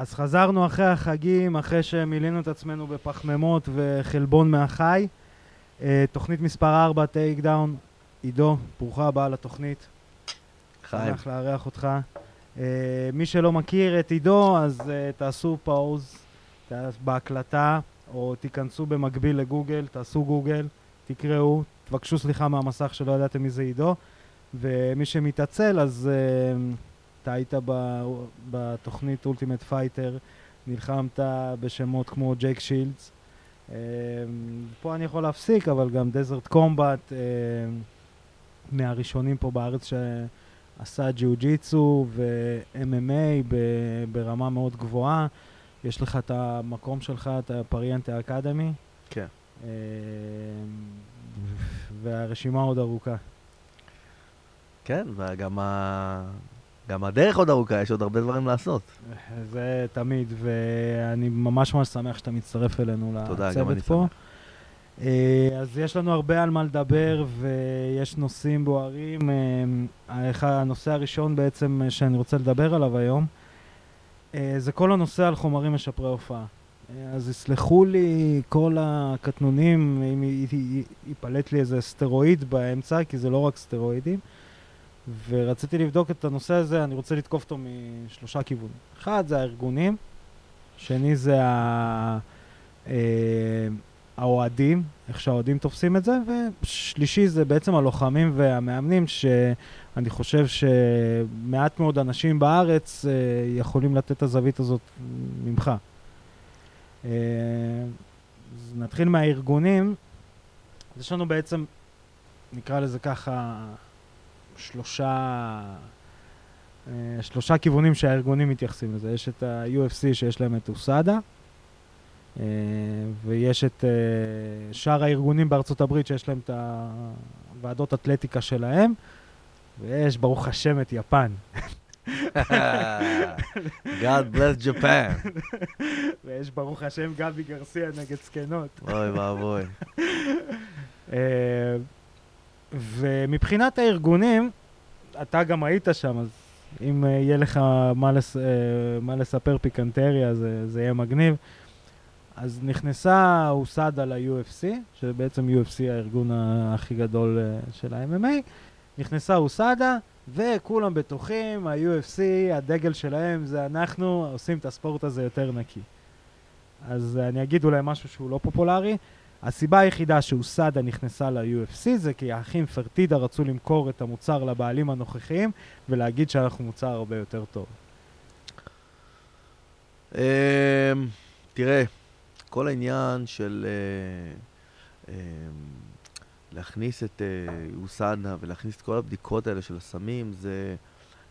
אז חזרנו אחרי החגים, אחרי שמילאנו את עצמנו בפחמימות וחלבון מהחי. אה, תוכנית מספר 4, Takedown. עידו, ברוך הבא לתוכנית. חיים. שמח לארח אותך. אה, מי שלא מכיר את עידו, אז אה, תעשו פאוז בהקלטה, או תיכנסו במקביל לגוגל, תעשו גוגל, תקראו, תבקשו סליחה מהמסך שלא ידעתם מי זה עידו, ומי שמתעצל, אז אה, אתה היית ב, בתוכנית Ultimate Fighter, נלחמת בשמות כמו ג'ייק שילדס. אה, פה אני יכול להפסיק, אבל גם Desert Combat, אה, מהראשונים פה בארץ ש... עשה ג'יוג'יצו ו-MMA ברמה מאוד גבוהה. יש לך את המקום שלך, את ה Pariente Academy. כן. והרשימה עוד ארוכה. כן, וגם ה... גם הדרך עוד ארוכה, יש עוד הרבה דברים לעשות. זה תמיד, ואני ממש ממש שמח שאתה מצטרף אלינו תודה, לצוות פה. שמח. אה, אז יש לנו הרבה על מה לדבר ויש נושאים בוערים. אה, הנושא הראשון בעצם אה, שאני רוצה לדבר עליו היום זה כל הנושא על חומרים משפרי הופעה. אז יסלחו לי כל הקטנונים אם ייפלט לי איזה סטרואיד באמצע, כי זה לא רק סטרואידים. ורציתי לבדוק את הנושא הזה, אני רוצה לתקוף אותו משלושה כיוונים. אחד זה הארגונים, שני זה ה... האוהדים, איך שהאוהדים תופסים את זה, ושלישי זה בעצם הלוחמים והמאמנים, שאני חושב שמעט מאוד אנשים בארץ אה, יכולים לתת את הזווית הזאת ממך. אה, אז נתחיל מהארגונים. יש לנו בעצם, נקרא לזה ככה, שלושה, אה, שלושה כיוונים שהארגונים מתייחסים לזה. יש את ה-UFC שיש להם את אוסאדה, Uh, ויש את uh, שאר הארגונים בארצות הברית שיש להם את הוועדות אתלטיקה שלהם, ויש, ברוך השם, את יפן. God bless Japan. ויש, ברוך השם, גבי גרסיה נגד זקנות. אוי ואבוי. ומבחינת הארגונים, אתה גם היית שם, אז אם uh, יהיה לך מה, לס, uh, מה לספר פיקנטריה, זה, זה יהיה מגניב. אז נכנסה אוסדה ל-UFC, שבעצם UFC הארגון הכי גדול של ה-MMA, נכנסה אוסדה, וכולם בטוחים, ה-UFC, הדגל שלהם זה אנחנו עושים את הספורט הזה יותר נקי. אז אני אגיד אולי משהו שהוא לא פופולרי. הסיבה היחידה שאוסדה נכנסה ל-UFC זה כי האחים פרטידה רצו למכור את המוצר לבעלים הנוכחיים ולהגיד שאנחנו מוצר הרבה יותר טוב. תראה, כל העניין של uh, uh, להכניס את uh, אוסנה ולהכניס את כל הבדיקות האלה של הסמים, זה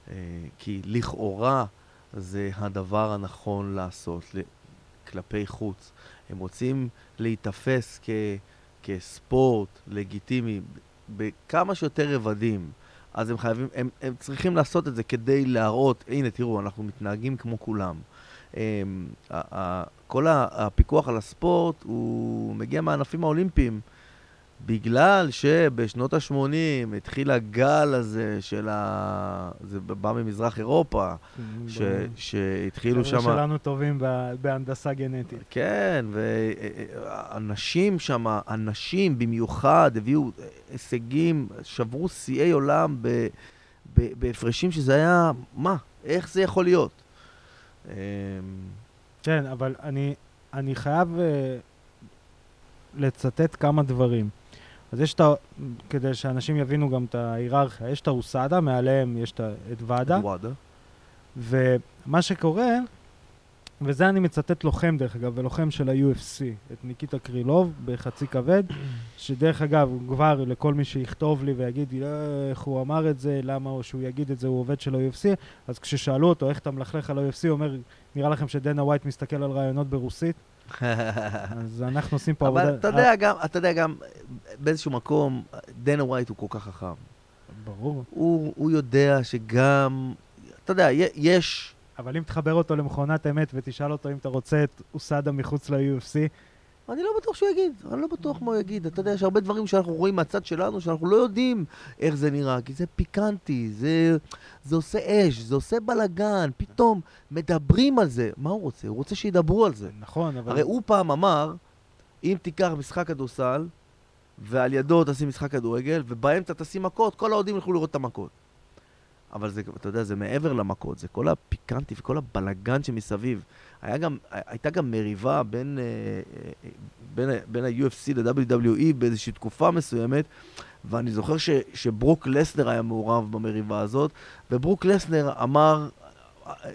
uh, כי לכאורה זה הדבר הנכון לעשות כלפי חוץ. הם רוצים להיתפס כ, כספורט לגיטימי בכמה שיותר רבדים. אז הם חייבים, הם, הם צריכים לעשות את זה כדי להראות, הנה תראו, אנחנו מתנהגים כמו כולם. אמ, כל הפיקוח על הספורט הוא מגיע מהענפים האולימפיים. בגלל שבשנות ה-80 התחיל הגל הזה של ה... זה בא ממזרח אירופה, ש... שהתחילו שם... שלנו טובים בהנדסה גנטית. כן, ואנשים שם, אנשים במיוחד, הביאו הישגים, שברו שיאי עולם ב... בהפרשים שזה היה, מה? איך זה יכול להיות? אמ, כן, אבל אני, אני חייב uh, לצטט כמה דברים. אז יש את ה... כדי שאנשים יבינו גם את ההיררכיה, יש את האוסדה, מעליהם יש את ועדה. וואדה. ומה שקורה, וזה אני מצטט לוחם דרך אגב, ולוחם של ה-UFC, את ניקיטה קרילוב בחצי כבד, שדרך אגב, כבר לכל מי שיכתוב לי ויגיד לי איך הוא אמר את זה, למה, או שהוא יגיד את זה, הוא עובד של ה-UFC, אז כששאלו אותו איך אתה מלכלך על ה-UFC, הוא אומר, נראה לכם שדנה ווייט מסתכל על רעיונות ברוסית? אז אנחנו עושים פה עבודה... אבל אתה יודע גם, אתה יודע גם, באיזשהו מקום, דנה ווייט הוא כל כך חכם. ברור. הוא, הוא יודע שגם, אתה יודע, יש... אבל אם תחבר אותו למכונת אמת ותשאל אותו אם אתה רוצה את אוסדה מחוץ ל-UFC, אני לא בטוח שהוא יגיד, אני לא בטוח מה הוא יגיד. אתה יודע, יש הרבה דברים שאנחנו רואים מהצד שלנו, שאנחנו לא יודעים איך זה נראה, כי זה פיקנטי, זה, זה עושה אש, זה עושה בלאגן, פתאום מדברים על זה. מה הוא רוצה? הוא רוצה שידברו על זה. נכון, אבל... הרי הוא פעם אמר, אם תיקח משחק כדורסל, ועל ידו תשים משחק כדורגל, ובאמצע תשים מכות, כל האוהדים ילכו לראות את המכות. אבל זה, אתה יודע, זה מעבר למכות, זה כל הפיקנטי וכל הבלגן שמסביב. היה גם, הייתה גם מריבה בין, אה, אה, בין, בין ה-UFC ל-WWE באיזושהי תקופה מסוימת, ואני זוכר ש, שברוק לסנר היה מעורב במריבה הזאת, וברוק לסנר אמר,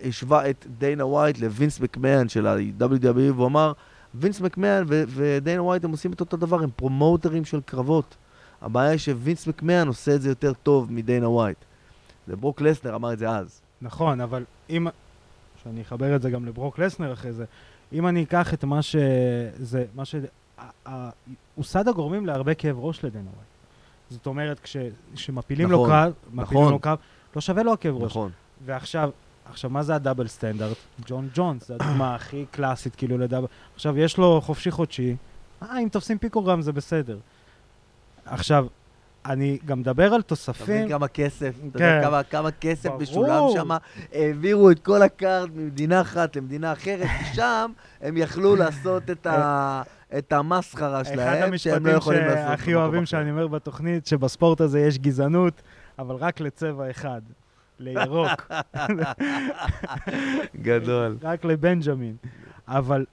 השווה את דיינה ווייט לווינס מקמן של ה-WWE, והוא אמר, וינס מקמן ודיינה ווייט הם עושים את אותו דבר, הם פרומוטרים של קרבות. הבעיה היא שווינס מקמן עושה את זה יותר טוב מדיינה ווייט. זה ברוק לסנר אמר את זה אז. נכון, אבל אם... שאני אחבר את זה גם לברוק לסנר אחרי זה, אם אני אקח את מה שזה... מה ש... הוא סד הגורמים להרבה כאב ראש לדיינה ווייט. זאת אומרת, כשמפילים נכון, לו קרב, מפילים נכון. לו קרב, לא שווה לו הכאב ראש. נכון. ועכשיו, עכשיו, מה זה הדאבל סטנדרט? ג'ון ג'ונס, זו הדוגמה הכי קלאסית, כאילו, לדאבל... עכשיו, יש לו חופשי חודשי, אה, אם תופסים פיקוגרם זה בסדר. עכשיו, אני גם מדבר על תוספים. אתה מבין כמה כסף, אתה יודע כן. כמה, כמה כסף משולם שם, העבירו את כל ה card ממדינה אחת למדינה אחרת, שם הם יכלו לעשות את ה... את המסחרה שלהם, שהם לא יכולים לעשות. אחד המשפטים שהכי אוהבים שאני אומר בתוכנית, שבספורט הזה יש גזענות, אבל רק לצבע אחד. לירוק. גדול. רק לבנג'מין. אבל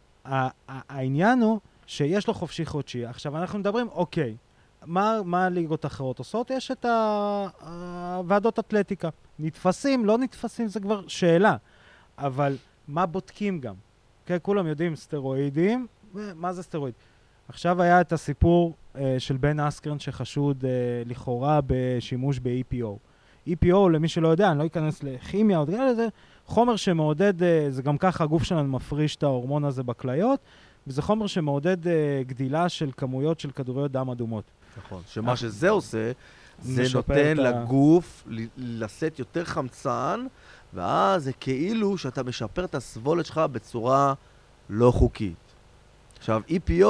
העניין הוא שיש לו חופשי חודשי. עכשיו, אנחנו מדברים, אוקיי, מה, מה הליגות האחרות עושות? יש את הוועדות אתלטיקה. נתפסים, לא נתפסים, זה כבר שאלה. אבל מה בודקים גם? כן, כולם יודעים סטרואידים, מה זה סטרואיד? עכשיו היה את הסיפור אה, של בן אסקרן שחשוד אה, לכאורה בשימוש ב-EPO. EPO, למי שלא יודע, אני לא אכנס לכימיה או דברים זה חומר שמעודד, אה, זה גם ככה הגוף שלנו מפריש את ההורמון הזה בכליות, וזה חומר שמעודד אה, גדילה של כמויות של כדוריות דם אדומות. נכון, שמה שזה עושה, זה נותן לגוף לשאת יותר חמצן, ואז זה כאילו שאתה משפר את הסבולת שלך בצורה לא חוקית. עכשיו, EPO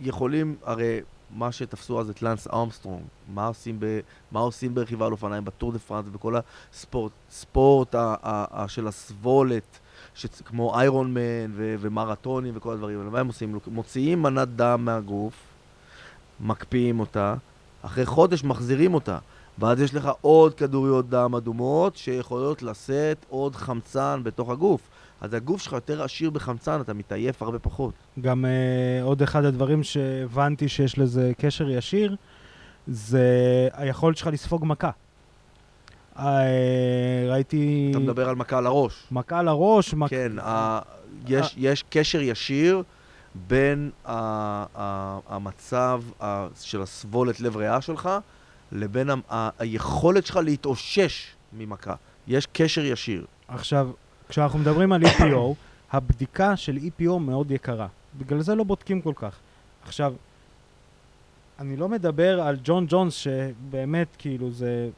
יכולים, הרי מה שתפסו אז את לנס ארמסטרונג, מה עושים, ב, מה עושים ברכיבה על אופניים, בטור דה פרנס וכל הספורט, ספורט ה, ה, ה, של הסבולת, ש, כמו איירון מן ו, ומרתונים וכל הדברים האלה, מה הם עושים? מוציאים מנת דם מהגוף, מקפיאים אותה, אחרי חודש מחזירים אותה, ואז יש לך עוד כדוריות דם אדומות שיכולות לשאת עוד חמצן בתוך הגוף. אז הגוף שלך יותר עשיר בחמצן, אתה מתעייף הרבה פחות. גם uh, עוד אחד הדברים שהבנתי שיש לזה קשר ישיר, זה היכולת שלך לספוג מכה. Uh, ראיתי... אתה מדבר על מכה לראש. מכה לראש, מכה... כן, uh, יש, יש קשר ישיר בין uh, uh, המצב uh, של הסבולת לב ריאה שלך לבין ה- ה- היכולת שלך להתאושש ממכה. יש קשר ישיר. עכשיו, כשאנחנו מדברים על EPO, הבדיקה של EPO מאוד יקרה. בגלל זה לא בודקים כל כך. עכשיו, אני לא מדבר על ג'ון ג'ונס שבאמת, כאילו, זה...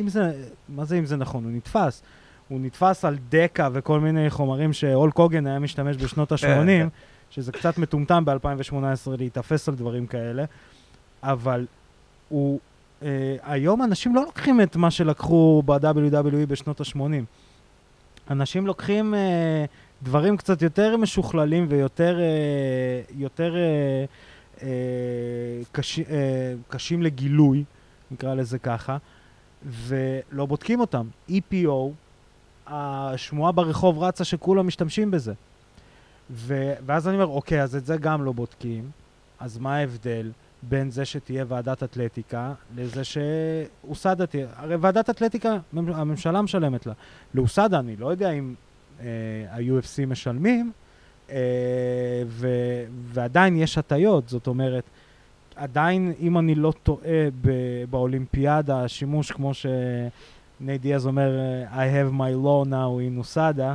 אם זה... מה זה אם זה נכון? הוא נתפס. הוא נתפס על דקה וכל מיני חומרים שאול קוגן היה משתמש בשנות ה-80, שזה קצת מטומטם ב-2018 להיתפס על דברים כאלה, אבל הוא... אה, היום אנשים לא לוקחים את מה שלקחו ב-WWE בשנות ה-80. אנשים לוקחים אה, דברים קצת יותר משוכללים ויותר אה, יותר, אה, אה, קש, אה, קשים לגילוי, נקרא לזה ככה, ולא בודקים אותם. EPO, השמועה ברחוב רצה שכולם משתמשים בזה. ו, ואז אני אומר, אוקיי, אז את זה גם לא בודקים, אז מה ההבדל? בין זה שתהיה ועדת אתלטיקה לזה שאוסדה תהיה. הרי ועדת אתלטיקה, הממשלה משלמת לה. לאוסדה אני לא יודע אם אה, ה-UFC משלמים, אה, ו- ועדיין יש הטיות, זאת אומרת, עדיין, אם אני לא טועה ב- באולימפיאדה, השימוש כמו שנייט דיאז אומר, I have my law now in אוסדה,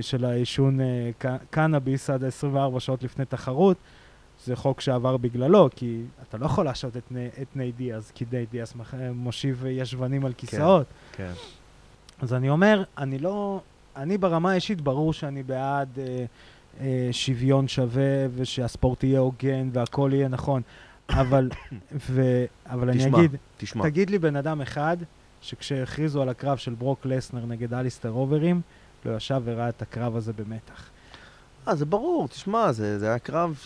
של העישון אה, קנאביס עד 24 שעות לפני תחרות, זה חוק שעבר בגללו, כי אתה לא יכול להשעות את, את ניי דיאז, כי ניי דיאז מושיב ישבנים על כיסאות. כן, כן. אז אני אומר, אני לא... אני ברמה האישית, ברור שאני בעד אה, אה, שוויון שווה ושהספורט יהיה הוגן והכל יהיה נכון. אבל, ו, אבל אני תשמע, אגיד, תשמע, תגיד לי בן אדם אחד שכשהכריזו על הקרב של ברוק לסנר נגד אליסטר אוברים, לא ישב וראה את הקרב הזה במתח. אה, זה ברור, תשמע, זה, זה היה קרב,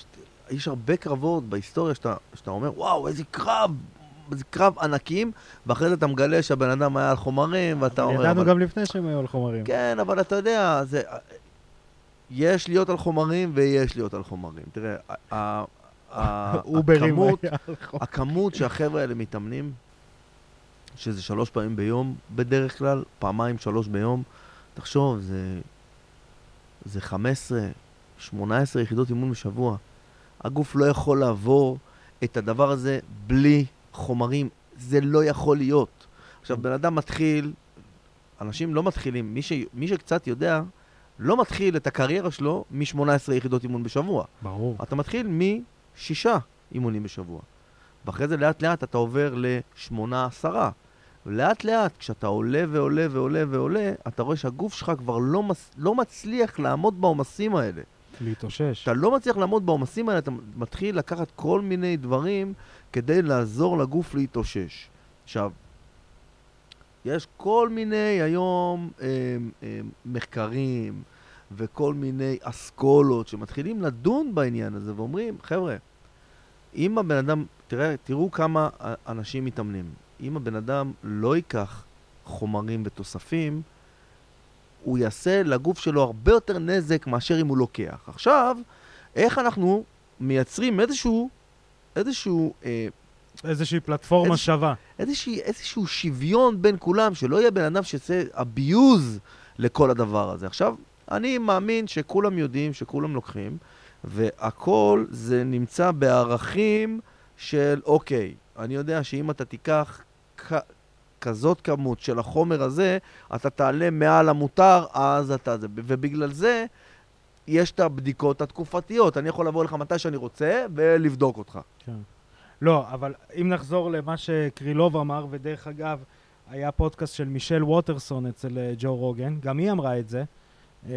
יש הרבה קרבות בהיסטוריה שאתה, שאתה אומר, וואו, איזה קרב, איזה קרב ענקים, ואחרי זה אתה מגלה שהבן אדם היה על חומרים, ואתה אומר, ידענו אבל... גם לפני שהם היו על חומרים. כן, אבל אתה יודע, זה... יש להיות על חומרים ויש להיות על חומרים. תראה, הכמות. הכמות שהחבר'ה האלה מתאמנים, שזה שלוש פעמים ביום בדרך כלל, פעמיים, שלוש ביום, תחשוב, זה, זה 15, 18 יחידות אימון בשבוע. הגוף לא יכול לעבור את הדבר הזה בלי חומרים. זה לא יכול להיות. עכשיו, בן אדם מתחיל, אנשים לא מתחילים, מי, ש, מי שקצת יודע, לא מתחיל את הקריירה שלו מ-18 יחידות אימון בשבוע. ברור. אתה מתחיל משישה אימונים בשבוע. ואחרי זה לאט לאט אתה עובר לשמונה, עשרה. ולאט לאט, כשאתה עולה ועולה ועולה ועולה, אתה רואה שהגוף שלך כבר לא, מס, לא מצליח לעמוד בעומסים האלה. להתאושש. כשאתה לא מצליח לעמוד בעומסים האלה, אתה מתחיל לקחת כל מיני דברים כדי לעזור לגוף להתאושש. עכשיו, יש כל מיני היום אה, אה, מחקרים וכל מיני אסכולות שמתחילים לדון בעניין הזה ואומרים, חבר'ה, אם הבן אדם, תראה, תראו כמה אנשים מתאמנים. אם הבן אדם לא ייקח חומרים ותוספים, הוא יעשה לגוף שלו הרבה יותר נזק מאשר אם הוא לוקח. עכשיו, איך אנחנו מייצרים איזשהו, איזשהו, אה, איזושהי פלטפורמה איזה- שווה. איזושהי, איזשהו שוויון בין כולם, שלא יהיה בן אדם שיעשה abuse לכל הדבר הזה. עכשיו, אני מאמין שכולם יודעים, שכולם לוקחים, והכל זה נמצא בערכים של, אוקיי, אני יודע שאם אתה תיקח כ- כזאת כמות של החומר הזה, אתה תעלה מעל המותר, אז אתה זה. ובגלל זה, יש את הבדיקות התקופתיות. אני יכול לבוא לך מתי שאני רוצה ולבדוק אותך. כן. לא, אבל אם נחזור למה שקרילוב אמר, ודרך אגב, היה פודקאסט של מישל ווטרסון אצל אה, ג'ו רוגן, גם היא אמרה את זה, אה,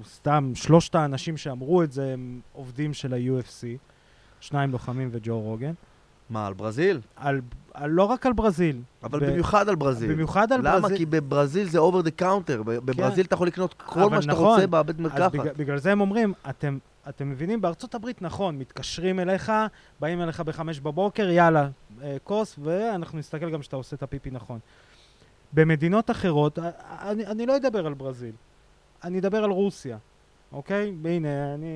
וסתם שלושת האנשים שאמרו את זה הם עובדים של ה-UFC, שניים לוחמים וג'ו רוגן, מה, על ברזיל? על, על, לא רק על ברזיל, אבל ב- במיוחד על ברזיל. במיוחד על למה? ברזיל. כי בברזיל זה over the counter. ב- בברזיל אתה יכול לקנות כל מה שאתה נכון. רוצה בבית מרקחת. בגלל, בגלל זה הם אומרים, אתם, אתם מבינים, בארצות הברית נכון, מתקשרים אליך, באים אליך בחמש בבוקר, יאללה, אה, כוס, ואנחנו נסתכל גם שאתה עושה את הפיפי נכון. במדינות אחרות, אה, אני, אני לא אדבר על ברזיל, אני אדבר על רוסיה, אוקיי? והנה, אני,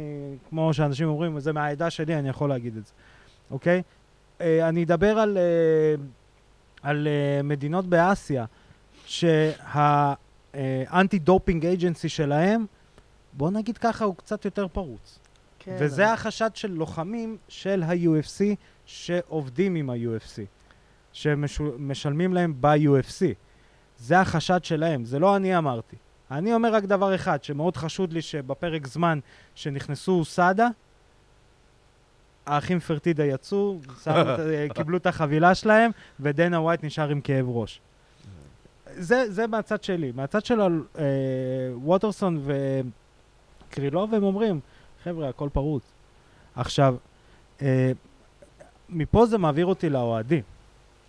כמו שאנשים אומרים, זה מהעדה שלי, אני יכול להגיד את זה, אוקיי? אה, אני אדבר על, אה, על אה, מדינות באסיה, שהאנטי doping agency שלהם, בוא נגיד ככה, הוא קצת יותר פרוץ. כן, וזה אבל- החשד של לוחמים של ה-UFC שעובדים עם ה-UFC, שמשלמים להם ב-UFC. זה החשד שלהם, זה לא אני אמרתי. אני אומר רק דבר אחד, שמאוד חשוד לי שבפרק זמן שנכנסו USADA, האחים פרטיטה יצאו, את- קיבלו את החבילה שלהם, ודנה ווייט נשאר עם כאב ראש. זה, זה מהצד שלי. מהצד של אה, ווטרסון וקרילוב, הם אומרים, חבר'ה, הכל פרוץ. עכשיו, אה, מפה זה מעביר אותי לאוהדים.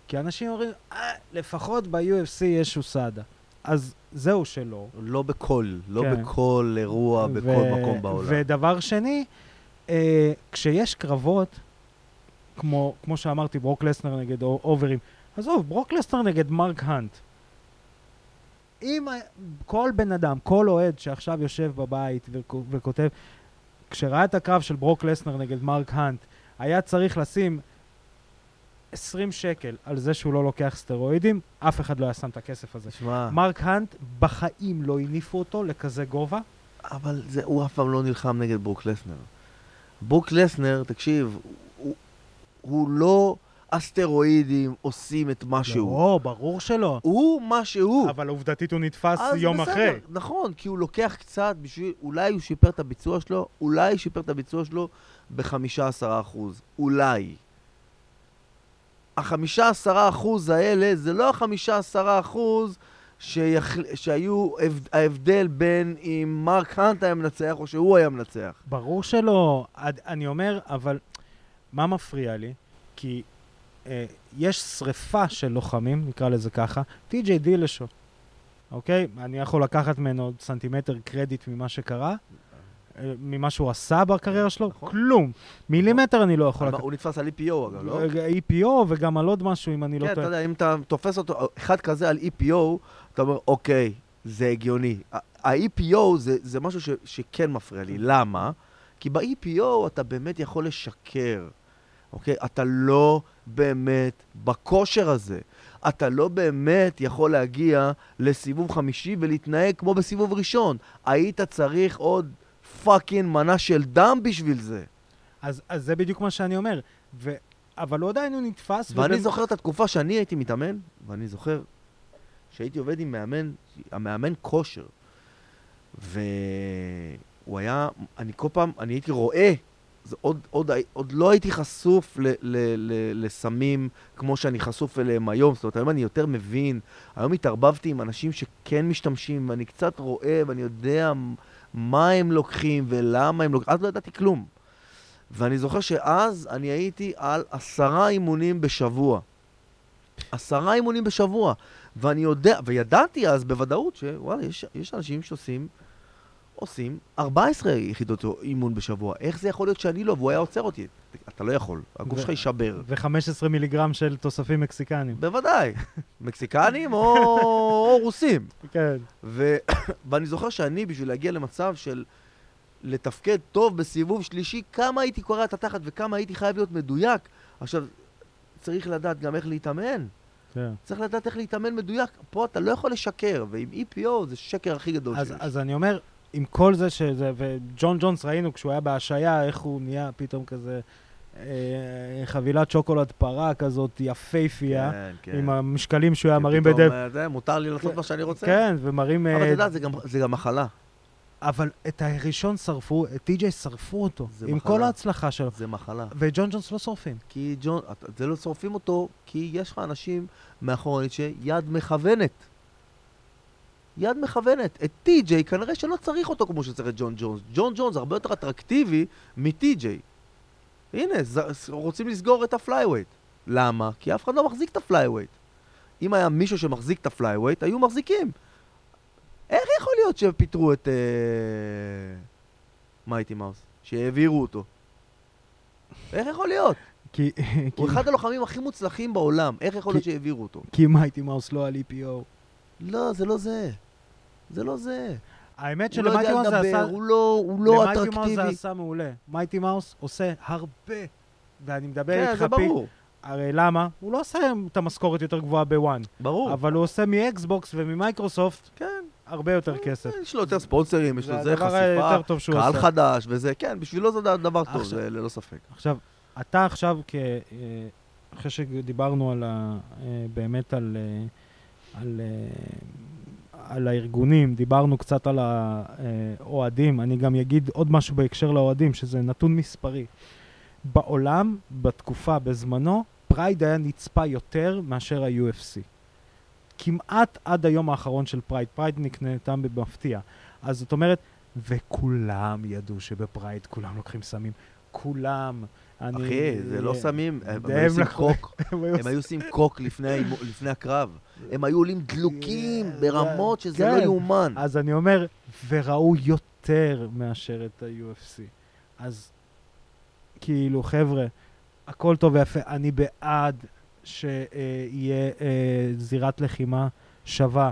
כי אנשים אומרים, אה, לפחות ב-UFC יש אוסאדה. אז זהו שלא. לא בכל, לא כן. בכל אירוע, בכל ו- מקום בעולם. ודבר שני, אה, כשיש קרבות, כמו, כמו שאמרתי, ברוק לסנר נגד או- אוברים, עזוב, ברוק לסנר נגד מרק האנט. אם כל בן אדם, כל אוהד שעכשיו יושב בבית וכ- וכותב, כשראה את הקרב של ברוק לסנר נגד מרק האנט, היה צריך לשים 20 שקל על זה שהוא לא לוקח סטרואידים, אף אחד לא היה שם את הכסף הזה. תשמע, מרק האנט, בחיים לא הניפו אותו לכזה גובה. אבל זה, הוא אף פעם לא נלחם נגד ברוק לסנר. ברוק לסנר, תקשיב, הוא, הוא לא הסטרואידים עושים את מה שהוא. לא, ברור שלא. הוא מה שהוא. אבל עובדתית הוא נתפס יום בסדר, אחרי. נכון, כי הוא לוקח קצת בשביל, אולי הוא שיפר את הביצוע שלו, אולי שיפר את הביצוע שלו ב-15%. אולי. ה-15% האלה זה לא ה-15% שיח... שהיו הבד- ההבדל בין אם מרק האנט היה מנצח או שהוא היה מנצח. ברור שלא. אני אומר, אבל מה מפריע לי? כי אה, יש שריפה של לוחמים, נקרא לזה ככה, טי.ג'יי דילשו, אוקיי? אני יכול לקחת ממנו סנטימטר קרדיט ממה שקרה, אה, ממה שהוא עשה בקריירה שלו, נכון. כלום. מילימטר אני לא יכול. הוא נתפס על EPO אגב, לא? EPO וגם על עוד משהו, אם אני לא כן, אתה טועה. יודע, אם אתה תופס אותו, אחד כזה על EPO, אתה אומר, אוקיי, זה הגיוני. ה-EPO זה, זה משהו ש, שכן מפריע לי. למה? כי ב-EPO אתה באמת יכול לשקר, אוקיי? אתה לא באמת בכושר הזה. אתה לא באמת יכול להגיע לסיבוב חמישי ולהתנהג כמו בסיבוב ראשון. היית צריך עוד פאקינג מנה של דם בשביל זה. אז, אז זה בדיוק מה שאני אומר. ו... אבל הוא עדיין הוא נתפס. ואני ובאמת- זוכר את התקופה שאני הייתי מתאמן, ואני זוכר שהייתי עובד עם מאמן, המאמן כושר. והוא היה, אני כל פעם, אני הייתי רואה, זה עוד, עוד, עוד לא הייתי חשוף ל, ל, ל, לסמים כמו שאני חשוף אליהם היום, זאת אומרת, היום אני יותר מבין, היום התערבבתי עם אנשים שכן משתמשים, ואני קצת רואה ואני יודע מה הם לוקחים ולמה הם לוקחים, אז לא ידעתי כלום. ואני זוכר שאז אני הייתי על עשרה אימונים בשבוע. עשרה אימונים בשבוע. ואני יודע, וידעתי אז בוודאות שוואלה, יש, יש אנשים שעושים עושים 14 יחידות אימון בשבוע. איך זה יכול להיות שאני לא? והוא היה עוצר אותי. אתה לא יכול, הגוף ו- שלך יישבר. ו-15 מיליגרם של תוספים מקסיקנים. בוודאי. מקסיקנים או, או רוסים. כן. ו... ואני זוכר שאני, בשביל להגיע למצב של לתפקד טוב בסיבוב שלישי, כמה הייתי קורע את התחת וכמה הייתי חייב להיות מדויק. עכשיו, צריך לדעת גם איך להתאמן. כן. צריך לדעת איך להתאמן מדויק. פה אתה לא יכול לשקר, ועם EPO זה שקר הכי גדול אז, שיש. אז אני אומר, עם כל זה שזה, וג'ון ג'ונס ראינו כשהוא היה בהשעיה, איך הוא נהיה פתאום כזה אה, חבילת שוקולד פרה כזאת יפייפייה, כן, כן. עם המשקלים שהוא היה מרים פתאום, בדב. אה, מותר לי לעשות מה שאני רוצה. כן, ומרים... אבל אה, אתה יודע, זה גם- זה גם מחלה. אבל את הראשון שרפו, את טי.ג'יי שרפו אותו, זה עם מחלה. כל ההצלחה שלו. זה מחלה. וג'ון ג'ונס לא שורפים. כי ג'ון, זה לא שורפים אותו, כי יש לך אנשים מאחורנית שיד מכוונת. יד מכוונת. את טי.ג'יי כנראה שלא צריך אותו כמו שצריך את ג'ון ג'ונס. ג'ון ג'ונס הרבה יותר אטרקטיבי מטי.ג'יי. הנה, ז- רוצים לסגור את ה flyweight. למה? כי אף אחד לא מחזיק את ה flyweight. אם היה מישהו שמחזיק את ה flyweight, היו מחזיקים. איך יכול להיות שפיטרו את אה... מייטי מאוס? שהעבירו אותו. איך יכול להיות? כי, כי, הוא אחד הלוחמים הכי מוצלחים בעולם, איך יכול להיות שהעבירו אותו? כי מייטי מאוס לא על EPO. לא, זה לא זה. זה לא זה. האמת לא שלמייטי מאוס זה עשה... הוא לא, הוא לא למייטי מאוס זה אטרקטיבי. עשה מעולה. מייטי מאוס עושה הרבה. ואני מדבר כן, איתך זה פי... ברור. הרי למה? הוא לא עושה את המשכורת יותר גבוהה בוואן. ברור. אבל הוא עושה מ Xbox וממיקרוסופט כן, הרבה יותר כסף. יש לו יותר ספונסרים, יש לו זה חשיפה, קהל. חדש וזה, כן, בשבילו זה דבר טוב, זה ללא ספק. עכשיו, אתה עכשיו. אה, אחרי שדיברנו על ה... אה, באמת על... אה, על, על הארגונים, דיברנו קצת על האוהדים, אני גם אגיד עוד משהו בהקשר לאוהדים, שזה נתון מספרי. בעולם, בתקופה, בזמנו, Pride היה נצפה יותר מאשר ה-UFC. כמעט עד היום האחרון של Pride. Pride נקנתה במפתיע. אז זאת אומרת, וכולם ידעו שב Pride כולם לוקחים סמים. כולם. אני- אחי, זה לא סמים, הם היו עושים קוק, הם היו עושים קוק לפני הקרב. הם היו עולים דלוקים כן, ברמות שזה כן. לא יאומן. אז אני אומר, וראו יותר מאשר את ה-UFC. אז כאילו, חבר'ה, הכל טוב ויפה, אני בעד שיהיה אה, זירת לחימה שווה,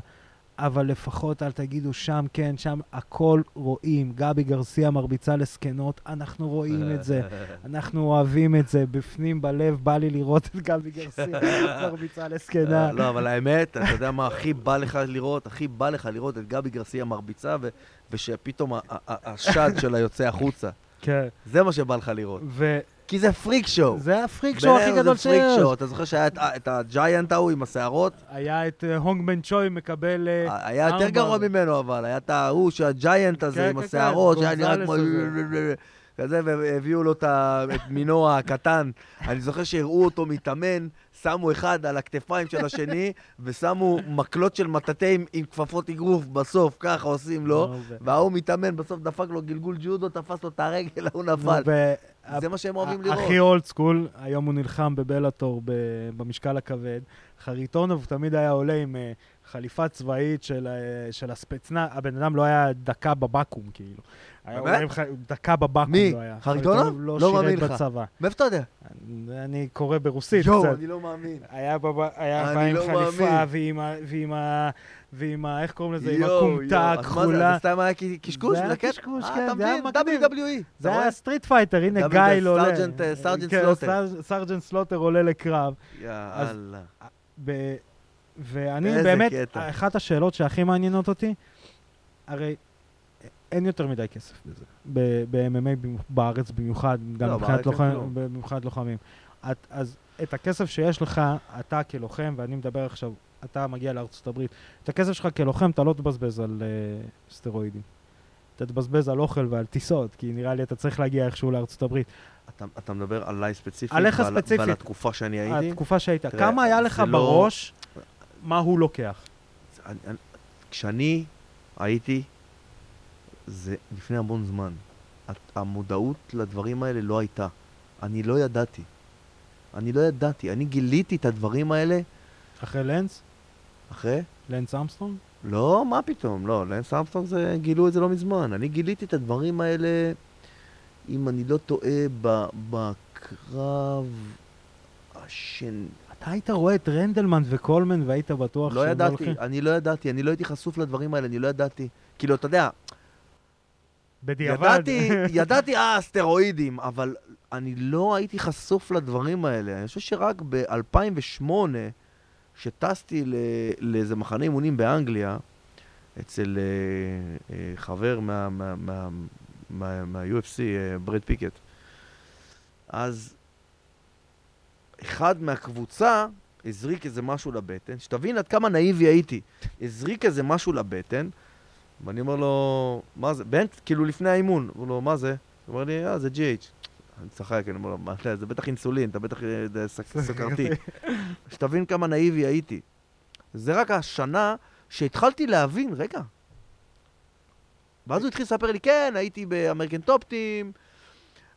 אבל לפחות אל תגידו שם כן, שם הכל רואים. גבי גרסיה מרביצה לזקנות, אנחנו רואים את זה. אנחנו אוהבים את זה, בפנים בלב בא לי לראות את גבי גרסיה מרביצה לזקנה. לא, אבל האמת, אתה יודע מה הכי בא לך לראות? הכי בא לך לראות את גבי גרסיה מרביצה, ושפתאום השד שלה יוצא החוצה. כן, זה מה שבא לך לראות. כי זה freak show. ה freak show הכי גדול זה פריק שיש. show. אתה זוכר שהיה את- את ה giant ההוא עם השערות? היה את אה, הונג מן צ'וי מקבל... אה, היה יותר. גרוע ממנו, אבל היה את ההוא שה giant הזה כן, עם כן, השערות, כן, שהיה נראה כמו... כזה, והביאו לו את מינווה הקטן. אני זוכר שהראו אותו מתאמן, שמו אחד על הכתפיים של השני, ושמו מקלות של מטאטא עם- עם כפפות אגרוף בסוף, ככה עושים לו. וההוא מתאמן, בסוף דפק לו גלגול ג'ודו, תפס לו את הרגל, ההוא נפל. זה מה שהם אוהבים לראות. הכי אולד סקול, היום הוא נלחם בבלאטור במשקל הכבד. חריטונוב תמיד היה עולה עם אה, חליפה צבאית של, אה, של הספצנה, הבן אדם לא היה דקה בבקו"ם, כאילו. באמת? ח- דקה בבקו"ם מי? לא היה. חריטונוב? לא, לא מאמין לך. בצבא. מאיפה אתה יודע? אני, אני קורא ברוסית יואו, קצת. אני לא מאמין. היה, בב... היה בא עם לא חליפה מאמין. ועם ה... ועם ה... ועם ה... איך קוראים לזה? עם הכומתה הכחולה. זה סתם היה קשקוש? זה היה? קשקוש, אה, כן, זה היה מבין? מגניב. WWE. זה? היה Street Fighter, הנה דוד, גייל זה עולה. Sergeant, אה, Sergeant כן, Slaughter. סר- Sergeant Slaughter עולה לקרב. יאללה. ואני באמת. אחת השאלות שהכי מעניינות אותי, הרי אין יותר מדי כסף בזה, ב-MMA בארץ במיוחד, גם לא, מבחינת לוחמים. אז את הכסף שיש לך, אתה כלוחם, ואני מדבר עכשיו, אתה מגיע לארצות הברית, את הכסף שלך כלוחם אתה לא תבזבז על uh, סטרואידים. אתה תבזבז על אוכל ועל טיסות, כי נראה לי אתה צריך להגיע איכשהו לארצות הברית. אתה- אתה מדבר עליי ספציפית? עליך ועל- ספציפית. ועל התקופה שאני הייתי? התקופה שהיית, תראה, כמה היה לך לא- בראש מה הוא לוקח? אני- אני- כשאני הייתי, זה לפני המון זמן. הת- המודעות לדברים האלה לא הייתה. אני לא ידעתי. אני לא ידעתי. אני גיליתי את הדברים האלה אחרי לנס? אחרי... לנס אמסטרונג? לא, מה פתאום, לא, לנס אמסטרונג זה, גילו את זה לא מזמן. אני גיליתי את הדברים האלה, אם אני לא טועה, בקרב השן... אתה היית רואה את רנדלמן וקולמן והיית בטוח לא שהם ידעתי, הולכים- אני לא ידעתי, אני לא הייתי חשוף לדברים האלה, אני לא ידעתי. כאילו, אתה יודע, בדיעבד. ידעתי, ידעתי, אה, סטרואידים, אבל אני לא הייתי חשוף לדברים האלה. אני חושב שרק ב-2008, שטסתי לאיזה מחנה אימונים באנגליה, אצל אה, אה, חבר מה- מה- מה- מה- מה-UFC, אה, ברד פיקט, אז אחד מהקבוצה הזריק איזה משהו לבטן, שתבין עד כמה נאיבי הייתי, הזריק איזה משהו לבטן, ואני אומר לו, מה זה? בן, כאילו לפני האימון, הוא אומר לו, מה זה? הוא אומר לי, אה, זה GH. אני צוחק, אני אומר לו, מה זה? זה בטח אינסולין, אתה בטח אה, סוכרתי. שתבין כמה נאיבי הייתי. זה רק השנה שהתחלתי להבין, רגע. ואז הוא התחיל לספר לי, כן, הייתי באמריקן טופטים,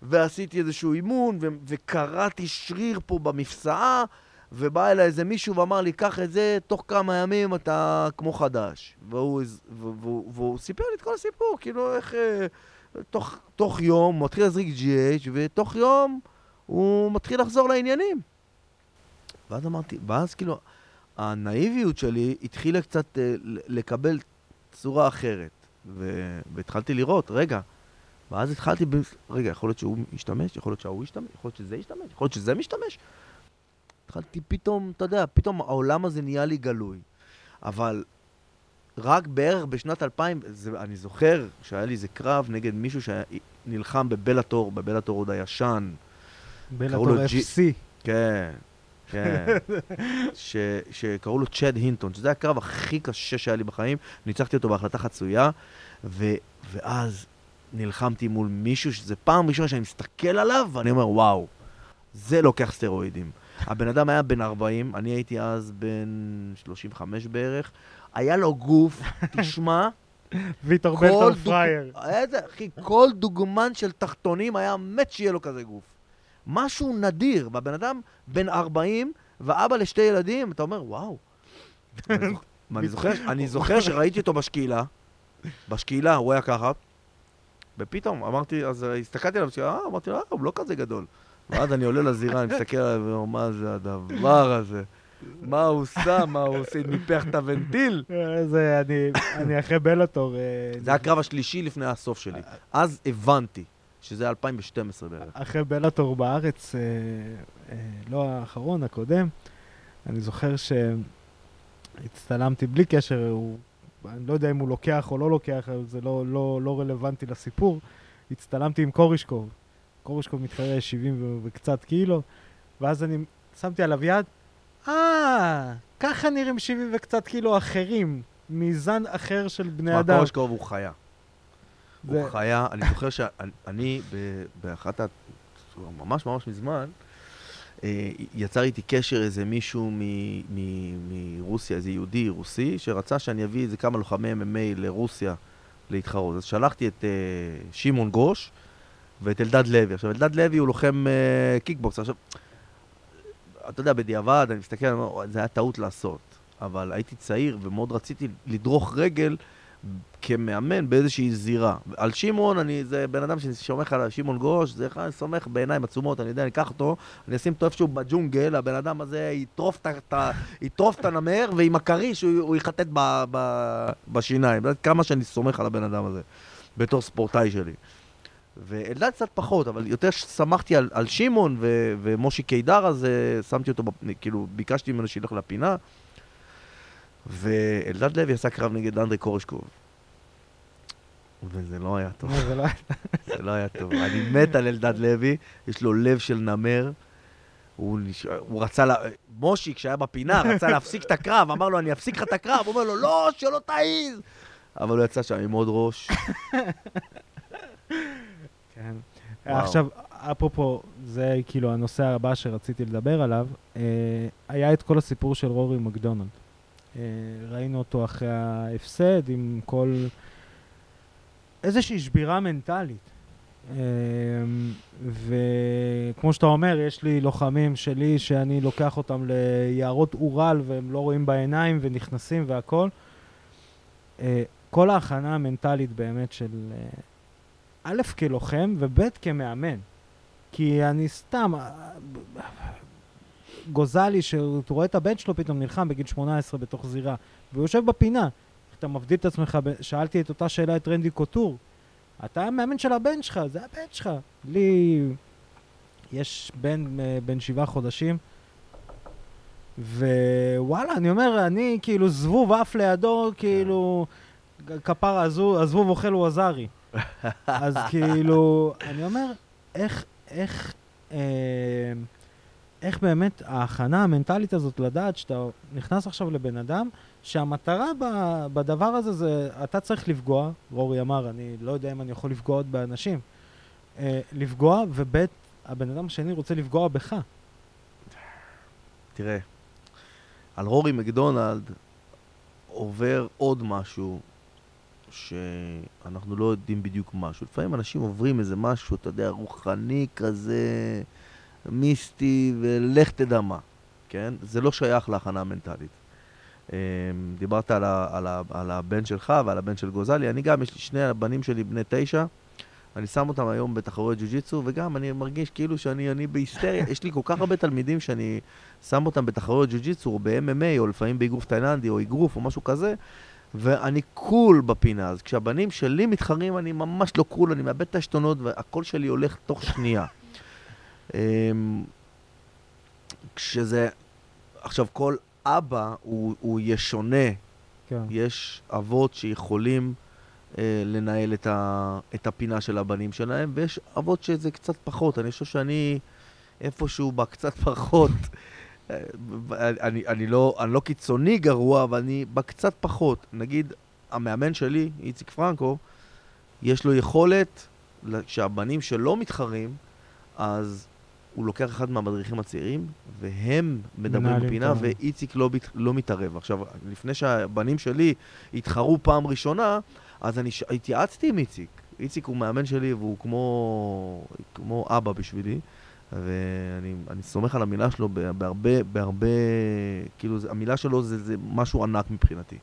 ועשיתי איזשהו אימון, ו- וקרעתי שריר פה במפסעה, ובא אליי איזה מישהו ואמר לי, קח את זה, תוך כמה ימים אתה כמו חדש. והוא, והוא, והוא, והוא סיפר לי את כל הסיפור, כאילו איך... תוך, תוך יום הוא מתחיל להזריק GH, ותוך יום הוא מתחיל לחזור לעניינים. ואז אמרתי, ואז כאילו, הנאיביות שלי התחילה קצת אה, לקבל צורה אחרת. ו- והתחלתי לראות, רגע, ואז התחלתי, ב... רגע, יכול להיות שהוא ישתמש, יכול להיות שההוא ישתמש, יכול להיות שזה ישתמש, יכול להיות שזה משתמש. התחלתי פתאום, אתה יודע, פתאום העולם הזה נהיה לי גלוי. אבל רק בערך בשנת 2000, זה, אני זוכר שהיה לי איזה קרב נגד מישהו שנלחם בבלאטור, בבלאטור עוד הישן. בלאטור לו ג'י- FC. כן, כן. ש, שקראו לו צ'ד הינטון, שזה הקרב הכי קשה שהיה לי בחיים. ניצחתי אותו בהחלטה חצויה, ו, ואז נלחמתי מול מישהו שזה פעם ראשונה שאני מסתכל עליו, ואני אומר, וואו, זה לוקח סטרואידים. הבן אדם היה בן 40, אני הייתי אז בן 35 בערך. היה לו גוף, תשמע, ויטור כל בלטון פרייר. איזה, אחי, כל דוגמן של תחתונים היה מת שיהיה לו כזה גוף. משהו נדיר, והבן אדם בן 40 ואבא לשתי ילדים, אתה אומר, וואו. ואני זוכר, אני זוכר שראיתי אותו בשקילה, בשקילה הוא היה ככה, ופתאום אמרתי, אז הסתכלתי עליו, אה, אמרתי לו, אה, הוא לא כזה גדול. ואז אני עולה לזירה, אני מסתכל עליו ואומר, מה זה הדבר הזה? מה הוא שם? מה הוא עושה? ניפח את הוונטיל? אה, זה, אני, אני אחרי בלאטור. אה, זה היה הקרב השלישי לפני הסוף שלי. אז הבנתי שזה 2012 בערך. אחרי בלאטור בארץ, אה, אה, לא האחרון, הקודם, אני זוכר שהצטלמתי בלי קשר, הוא, אני לא יודע אם הוא לוקח או לא לוקח, זה לא, לא, לא רלוונטי לסיפור. הצטלמתי עם קורישקוב. קורישקוב מתחרה 70 ו- וקצת קילו, ואז אני שמתי עליו יד, אה, ככה נראים 70 וקצת קילו אחרים, מזן אחר של בני מה, אדם. קורשקוב הוא חיה. הוא חיה, אני זוכר שאני באחת ה... ממש ממש מזמן, אה, יצר איתי קשר איזה מישהו מ- מ- מרוסיה, איזה יהודי רוסי, שרצה שאני אביא איזה כמה לוחמי MMA לרוסיה להתחרות. אז שלחתי את אה, שמעון גוש ואת אלדד לוי. עכשיו, אלדד לוי הוא לוחם אה, קיקבוקס. עכשיו, אתה יודע, בדיעבד, אני מסתכל, זה היה טעות לעשות. אבל הייתי צעיר ומאוד רציתי לדרוך רגל כמאמן באיזושהי זירה. על שמעון, אני, זה בן אדם שאני סומך על שמעון גוש, זה אחד, אני סומך בעיניים עצומות, אני יודע, אני אקח אותו, אני אשים אותו איפשהו בג'ונגל, הבן אדם הזה יטרוף את הנמר, ועם הכריש הוא, הוא יחטט ב, ב, בשיניים. כמה שאני סומך על הבן אדם הזה, בתור ספורטאי שלי. ואלדד קצת פחות, אבל יותר שמחתי על, על שמעון ו, ומושי קידר, אז אה, שמתי אותו, כאילו, ביקשתי ממנו שילך לפינה. ואלדד לוי עשה קרב נגד אנדרי קורשקוב. וזה לא היה טוב, נו, זה לא... זה לא היה טוב. אני מת על אלדד לוי, יש לו לב של נמר. הוא, נש... הוא רצה, לה... מושי, כשהיה בפינה, רצה להפסיק את הקרב, אמר לו, אני אפסיק לך את הקרב, הוא אומר לו, לא, שלא תעיז! אבל הוא יצא שם עם עוד ראש. כן. וואו. עכשיו, אפרופו, זה כאילו הנושא הבא שרציתי לדבר עליו, אה, היה את כל הסיפור של רורי מקדונלד. אה, ראינו אותו אחרי ההפסד עם כל... איזושהי שבירה מנטלית. אה, וכמו שאתה אומר, יש לי לוחמים שלי שאני לוקח אותם ליערות אורל והם לא רואים בעיניים ונכנסים והכול. אה, כל ההכנה המנטלית באמת של... א', כלוחם, וב', כמאמן. כי אני סתם... גוזלי, שהוא רואה את הבן שלו פתאום נלחם בגיל 18 בתוך זירה, והוא יושב בפינה. אתה מבדיל את עצמך, שאלתי את אותה שאלה את רנדי קוטור. אתה המאמן של הבן שלך, זה הבן שלך. לי יש בן אה, בן שבעה חודשים, ווואלה, אני אומר, אני כאילו זבוב עף לידו, כאילו, כפרה, הזו- הזבוב אוכל הוא עזרי. אז כאילו, אני אומר, איך, איך, אה, איך באמת ההכנה המנטלית הזאת לדעת שאתה נכנס עכשיו לבן אדם, שהמטרה ב, בדבר הזה זה, אתה צריך לפגוע, רורי אמר, אני לא יודע אם אני יכול לפגוע עוד באנשים, אה, לפגוע, וב' הבן אדם השני רוצה לפגוע בך. תראה, על רורי מקדונלד עובר עוד משהו שאנחנו לא יודעים בדיוק משהו. לפעמים אנשים עוברים איזה משהו, אתה יודע, רוחני כזה, מיסטי, ולך תדע מה, כן? זה לא שייך להכנה המנטלית. אמ, דיברת על, ה, על, ה, על הבן שלך ועל הבן של גוזלי, אני גם, יש לי שני הבנים שלי בני תשע, אני שם אותם היום בתחרויות ג'ו-ג'יצו, וגם אני מרגיש כאילו שאני אני בהיסטריה, יש לי כל כך הרבה תלמידים שאני שם אותם בתחרויות ג'ו-ג'יצו, או ב-MMA, או לפעמים באגרוף תאילנדי, או אגרוף, או משהו כזה, ואני קול בפינה. אז כשהבנים שלי מתחרים, אני ממש לא קול, אני מאבד את העשתונות, והקול שלי הולך תוך שנייה. אמ, כשזה... עכשיו, כל אבא הוא, הוא יהיה שונה. כן. יש אבות שיכולים אה, לנהל את, ה, את הפינה של הבנים שלהם, ויש אבות שזה קצת פחות. אני חושב שאני איפשהו בקצת פחות. אני, אני, לא, אני לא קיצוני גרוע, אבל אני בקצת פחות. נגיד, המאמן שלי, איציק פרנקו, יש לו יכולת, כשהבנים שלו מתחרים, אז הוא לוקח אחד מהמדריכים הצעירים, והם מדברים בפינה, ואיציק לא, לא מתערב. עכשיו, לפני שהבנים שלי התחרו פעם ראשונה, אז אני. התייעצתי עם איציק. איציק הוא מאמן שלי והוא כמו, כמו אבא בשבילי, ואני אני סומך על המילה שלו בהרבה, בהרבה, כאילו, זה, המילה שלו זה, זה משהו ענק מבחינתי.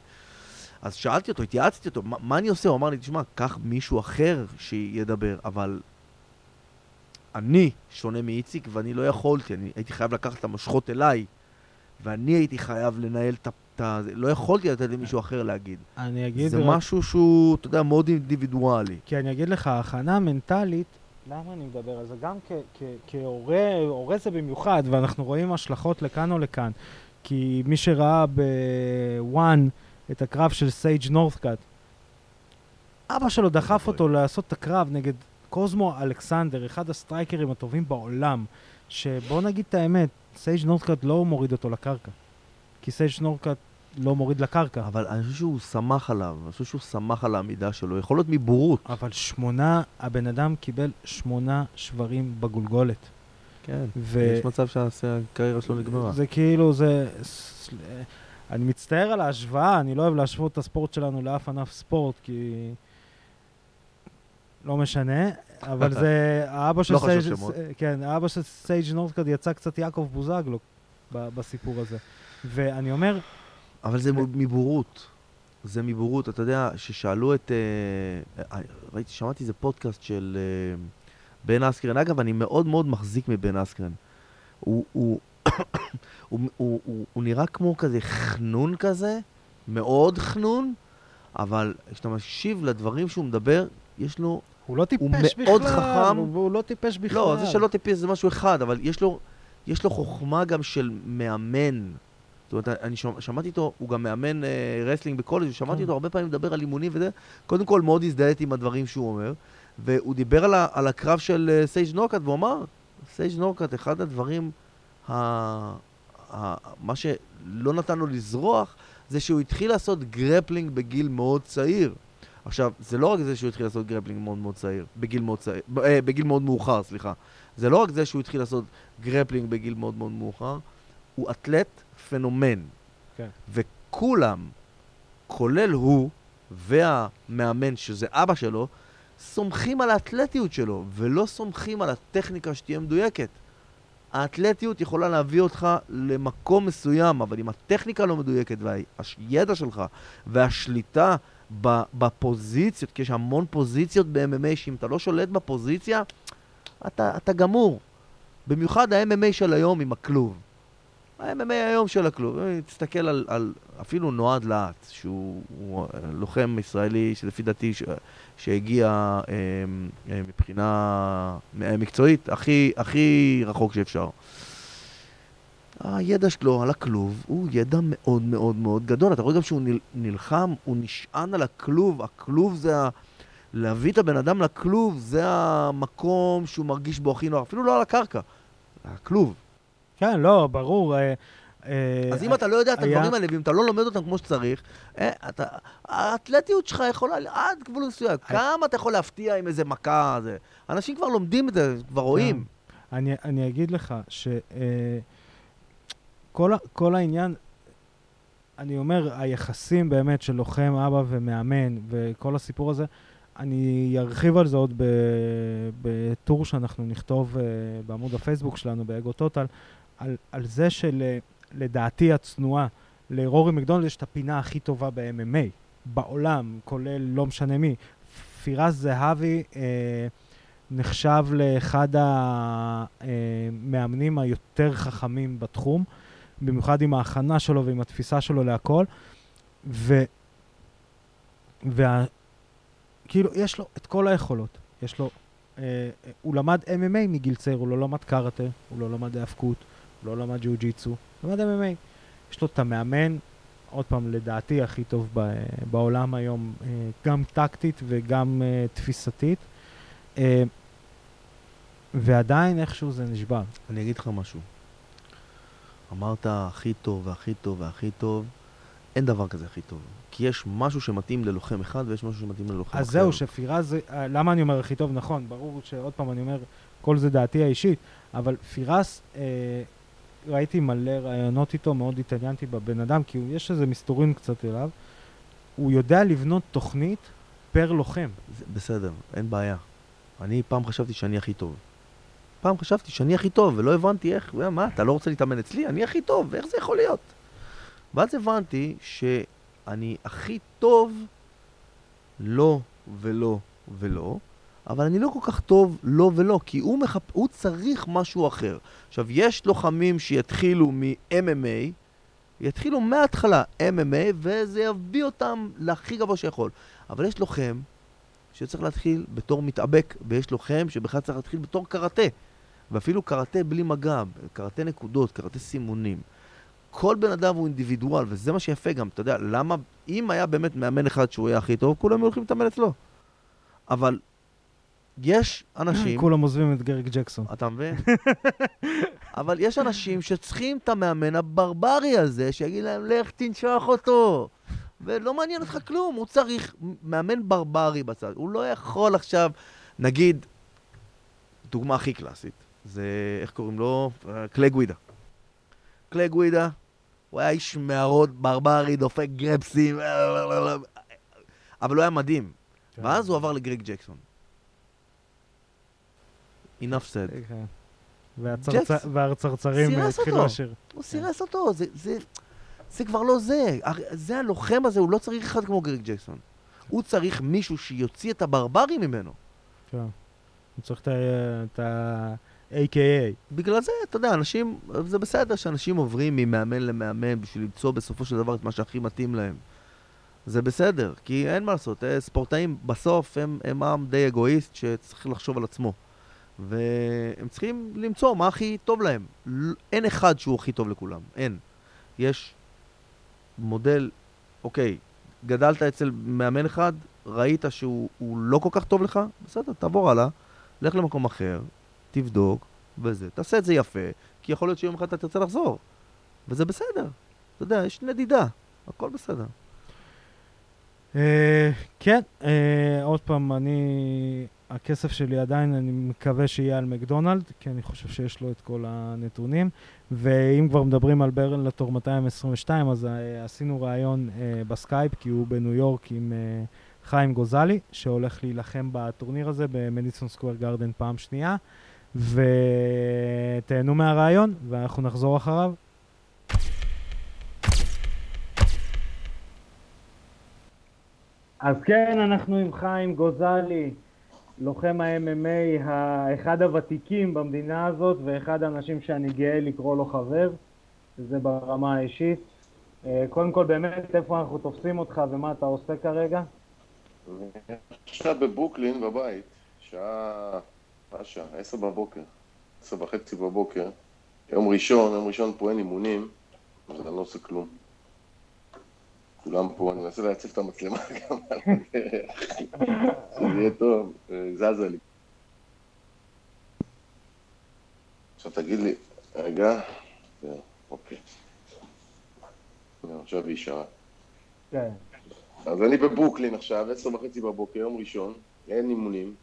אז שאלתי אותו, התייעצתי אותו, מה, מה אני עושה? הוא אמר לי, תשמע, קח מישהו אחר שידבר, אבל אני שונה מאיציק ואני לא יכולתי, אני הייתי חייב לקחת את המושכות אליי, ואני הייתי חייב לנהל את ה... לא יכולתי לתת למישהו אחר להגיד. אני אגיד... זה רק- משהו שהוא, אתה יודע, מאוד אינדיבידואלי. כי אני אגיד לך, ההכנה המנטלית, למה אני מדבר על זה? גם כהורה, הורה זה במיוחד, ואנחנו רואים השלכות לכאן או לכאן. כי מי שראה ב ONE את הקרב של סייג' נורת'קאט, אבא שלו דחף אוי. אותו לעשות את הקרב נגד קוזמו אלכסנדר, אחד הסטרייקרים הטובים בעולם, שבוא נגיד את האמת, סייג' נורת'קאט לא מוריד אותו לקרקע. כי סייג' נורת'קאט לא מוריד לקרקע. אבל אני חושב שהוא שמח עליו, אני חושב שהוא שמח על העמידה שלו, יכול להיות מבורות. אבל שמונה, הבן אדם קיבל שמונה שברים בגולגולת. כן, ו- יש מצב שהקריירה שלו נגמרה. זה כאילו, זה... אני מצטער על ההשוואה, אני לא אוהב להשוות את הספורט שלנו לאף ענף ספורט, כי... לא משנה, אבל זה... האבא של לא סייג'... כן, האבא של סייג' נורת'קאט יצא קצת יעקב בוזגלו בסיפור הזה. ואני אומר, אבל זה מבורות. זה מבורות. אתה יודע, ששאלו את... אה, אה, ראיתי, שמעתי איזה פודקאסט של אה, בן אסקרן. אגב, אני מאוד מאוד מחזיק מבן אסקרן. הוא, הוא, הוא, הוא, הוא, הוא נראה כמו כזה חנון כזה, מאוד חנון, אבל כשאתה מקשיב לדברים שהוא מדבר, יש לו... הוא לא טיפש בכלל. מאוד חכם. הוא, הוא לא טיפש בכלל. לא, זה שלא טיפש זה משהו אחד, אבל יש לו, יש לו חוכמה גם של מאמן. זאת אומרת, אני שמע, שמעתי אותו, הוא גם מאמן אה, wrestling בקולג', ושמעתי כן. אותו הרבה פעמים מדבר על אימונים וזה. קודם כל, מאוד הזדהיתי עם הדברים שהוא אומר, והוא דיבר על, ה, על הקרב של אה, סייג' נורקאט, והוא אמר, סייג' נורקאט, אחד הדברים, ה, ה, מה שלא נתן לו לזרוח, זה שהוא התחיל לעשות grappling בגיל מאוד צעיר. עכשיו, זה לא רק זה שהוא התחיל לעשות grappling מאוד מאוד צעיר, בגיל מאוד צעיר, אה, בגיל מאוד מאוחר, סליחה. זה לא רק זה שהוא התחיל לעשות grappling בגיל מאוד מאוד מאוחר, הוא אתלט פנומן. כן. וכולם, כולל הוא והמאמן, שזה אבא שלו, סומכים על האתלטיות שלו, ולא סומכים על הטכניקה שתהיה מדויקת. האתלטיות יכולה להביא אותך למקום מסוים, אבל אם הטכניקה לא מדויקת והידע שלך והשליטה בפוזיציות, כי יש המון פוזיציות ב-MMA, שאם אתה לא שולט בפוזיציה, אתה, אתה גמור. במיוחד ה-MMA של היום עם הכלוב. ה-MMA היום של הכלוב. אה, תסתכל על, על אפילו נועד להט, שהוא הוא, אה, לוחם ישראלי שלפי דעתי ש, שהגיע אה, אה, מבחינה אה, מקצועית הכי, הכי רחוק שאפשר. הידע שלו על הכלוב הוא ידע מאוד מאוד מאוד גדול. אתה רואה גם שהוא נל, נלחם, הוא נשען על הכלוב, הכלוב זה ה... להביא את הבן אדם לכלוב זה המקום שהוא מרגיש בו הכי נוח, אפילו לא על הקרקע, הכלוב. כן, לא, ברור. אה, אה, אז אם אתה לא יודע את הדברים האלה, ואם אתה לא לומד אותם כמו שצריך, אה, האתלטיות שלך יכולה, עד גבול מסוים, כמה אתה יכול להפתיע עם איזה מכה. אנשים כבר לומדים את זה, כבר רואים. אני, אגיד לך שכל כל העניין, אני אומר, היחסים באמת של לוחם, אבא ומאמן, וכל הסיפור הזה, אני ארחיב על זה עוד בטור שאנחנו נכתוב בעמוד הפייסבוק שלנו, באגו טוטל, על, על זה שלדעתי הצנועה, לרורי מקדונלד יש את הפינה הכי טובה ב-MMA, בעולם, כולל לא משנה מי. פירס זהבי אה, נחשב לאחד המאמנים היותר חכמים בתחום, במיוחד עם ההכנה שלו ועם התפיסה שלו להכל. ו... וה... כאילו, יש לו את כל היכולות. יש לו... אה, הוא למד MMA מגיל צעיר, הוא לא למד קראטה, הוא לא למד האבקות, לא למד ג'ו-ג'יצו, למד MMA. יש לו את המאמן, עוד פעם, לדעתי הכי טוב ב, בעולם היום, אה, גם טקטית וגם אה, תפיסתית. אה, ועדיין איכשהו זה נשבר. אני אגיד לך משהו. אמרת הכי טוב והכי טוב והכי טוב, אין דבר כזה הכי טוב. כי יש משהו שמתאים ללוחם אחד ויש משהו שמתאים ללוחם אחר. אז זהו, שפירז, למה אני אומר הכי טוב? נכון, ברור שעוד פעם אני אומר, כל זה דעתי האישית, אבל פירס, אה, ראיתי מלא רעיונות איתו, מאוד התעניינתי בבן אדם, כי יש איזה מסתורים קצת אליו. הוא יודע לבנות תוכנית פר לוחם. בסדר, אין בעיה. אני פעם חשבתי שאני הכי טוב. פעם חשבתי שאני הכי טוב, ולא הבנתי איך, מה, אתה לא רוצה להתאמן אצלי? אני הכי טוב, איך זה יכול להיות? ואז הבנתי שאני הכי טוב לא ולא ולא, אבל אני לא כל כך טוב לא ולא, כי הוא, מחפ... הוא צריך משהו אחר. עכשיו, יש לוחמים שיתחילו מ-MMA, יתחילו מההתחלה MMA, וזה יביא אותם להכי גבוה שיכול. אבל יש לוחם שצריך להתחיל בתור מתאבק, ויש לוחם שבכלל צריך להתחיל בתור קראטה. ואפילו קראטה בלי מגע, קראטה נקודות, קראטה סימונים. כל בן אדם הוא אינדיבידואל, וזה מה שיפה גם, אתה יודע, למה, אם היה באמת מאמן אחד שהוא יהיה הכי טוב, כולם היו הולכים להתאמן אצלו. אבל יש אנשים, כולם עוזבים את גרג ג'קסון. אתה מבין? אבל יש אנשים שצריכים את המאמן הברברי הזה, שיגיד להם, לך תנשוך אותו. ולא מעניין אותך כלום, הוא צריך מאמן ברברי בצד. הוא לא יכול עכשיו, נגיד, דוגמה הכי קלאסית, זה, איך קוראים לו? קליי גווידה. קליי גווידה, הוא היה איש מערות ברברי, דופק גרפסים, אבל הוא היה מדהים. כן. ואז הוא עבר לגריג ג'קסון. Enough said. כן. והצרצרים אה, התחילו. לשיר. הוא סירס אותו, זה, כבר לא זה. זה הלוחם הזה, הוא לא צריך אחד כמו גריג ג'קסון. הוא צריך מישהו שיוציא את הברברים ממנו. כן. הוא צריך את ה- את ה-AKA. בגלל זה, אתה יודע, אנשים, זה בסדר שאנשים עוברים ממאמן למאמן בשביל למצוא בסופו של דבר את מה שהכי מתאים להם. זה בסדר, כי אין מה לעשות, אה, ספורטאים בסוף הם, הם עם די אגואיסט שצריך לחשוב על עצמו. והם צריכים למצוא מה הכי טוב להם. אין אחד שהוא הכי טוב לכולם, אין. יש מודל, אוקיי, גדלת אצל מאמן אחד, ראית שהוא הוא לא כל כך טוב לך, בסדר, תעבור הלאה, לך למקום אחר, תבדוק, וזה. תעשה את זה יפה, כי יכול להיות שיום אחד אתה תרצה לחזור. וזה בסדר. אתה יודע, יש נדידה, הכל בסדר. אה, כן, אה, עוד פעם, אני... הכסף שלי עדיין, אני מקווה שיהיה על מקדונלד, כי אני חושב שיש לו את כל הנתונים. ואם כבר מדברים על בלאטור 222, אז אה, עשינו ראיון אה, בסקייפ, כי הוא בניו יורק עם אה, חיים גוזלי, שהולך להילחם בטורניר הזה במדיסון סקוויר גרדן פעם שנייה. ותהנו מהראיון, ואנחנו נחזור אחריו. אז כן, אנחנו עם חיים גוזלי, לוחם ה-MMA, אחד הוותיקים במדינה הזאת, ואחד האנשים שאני גאה לקרוא לו חבר, זה ברמה האישית. אה, קודם כל, באמת, איפה אנחנו תופסים אותך ומה אתה עושה כרגע? עכשיו בברוקלין בבית, שעה, מה השעה? עשר בבוקר, עשר וחצי בבוקר, יום ראשון, יום ראשון פה אין אימונים, אז אני לא עושה כלום. כולם פה, אני מנסה להציב את המצלמה גם על הדרך, שזה יהיה טוב, זזה לי. עכשיו תגיד לי, רגע, אוקיי. עכשיו היא שעה. כן. אז אני בברוקלין עכשיו, עשר וחצי בבוקר, יום ראשון, אין אימונים,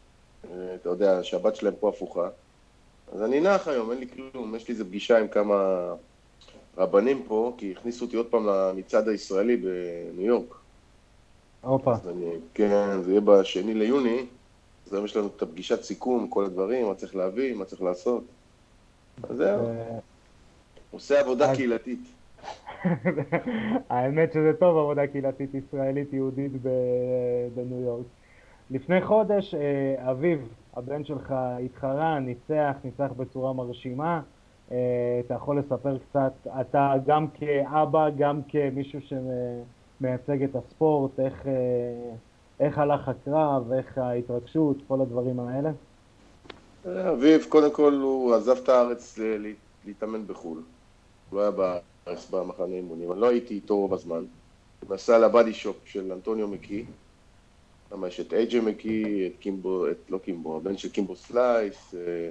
אתה יודע, השבת שלהם פה הפוכה. אז אני נח היום, אין לי כלום, יש לי איזה פגישה עם כמה רבנים פה, כי הכניסו אותי עוד פעם למצעד הישראלי בניו יורק. הופה. כן, זה יהיה בשני ליוני, אז היום יש לנו את הפגישת סיכום, כל הדברים, מה צריך להביא, מה צריך לעשות. אז זהו, אה, עושה עבודה קהילתית. האמת שזה טוב, עבודה קהילתית ישראלית יהודית בניו יורק. לפני חודש, אה, אביב, הבן שלך התחרה, ניצח, ניצח בצורה מרשימה. אה, אתה יכול לספר קצת, אתה גם כאבא, גם כמישהו שמייצג את הספורט, איך, אה, איך הלך הקרב, איך ההתרגשות, כל הדברים האלה? אביב, קודם כל הוא עזב את הארץ להתאמן בחו"ל. הוא לא היה בארץ במחנה אימונים, אני לא הייתי איתו רוב הזמן. הוא נסע לבאדי שופ של אנטוניו מקי. יש את אייג'י מקי, את קימבו, את, לא קימבו, הבן של קימבו סלייס, אה,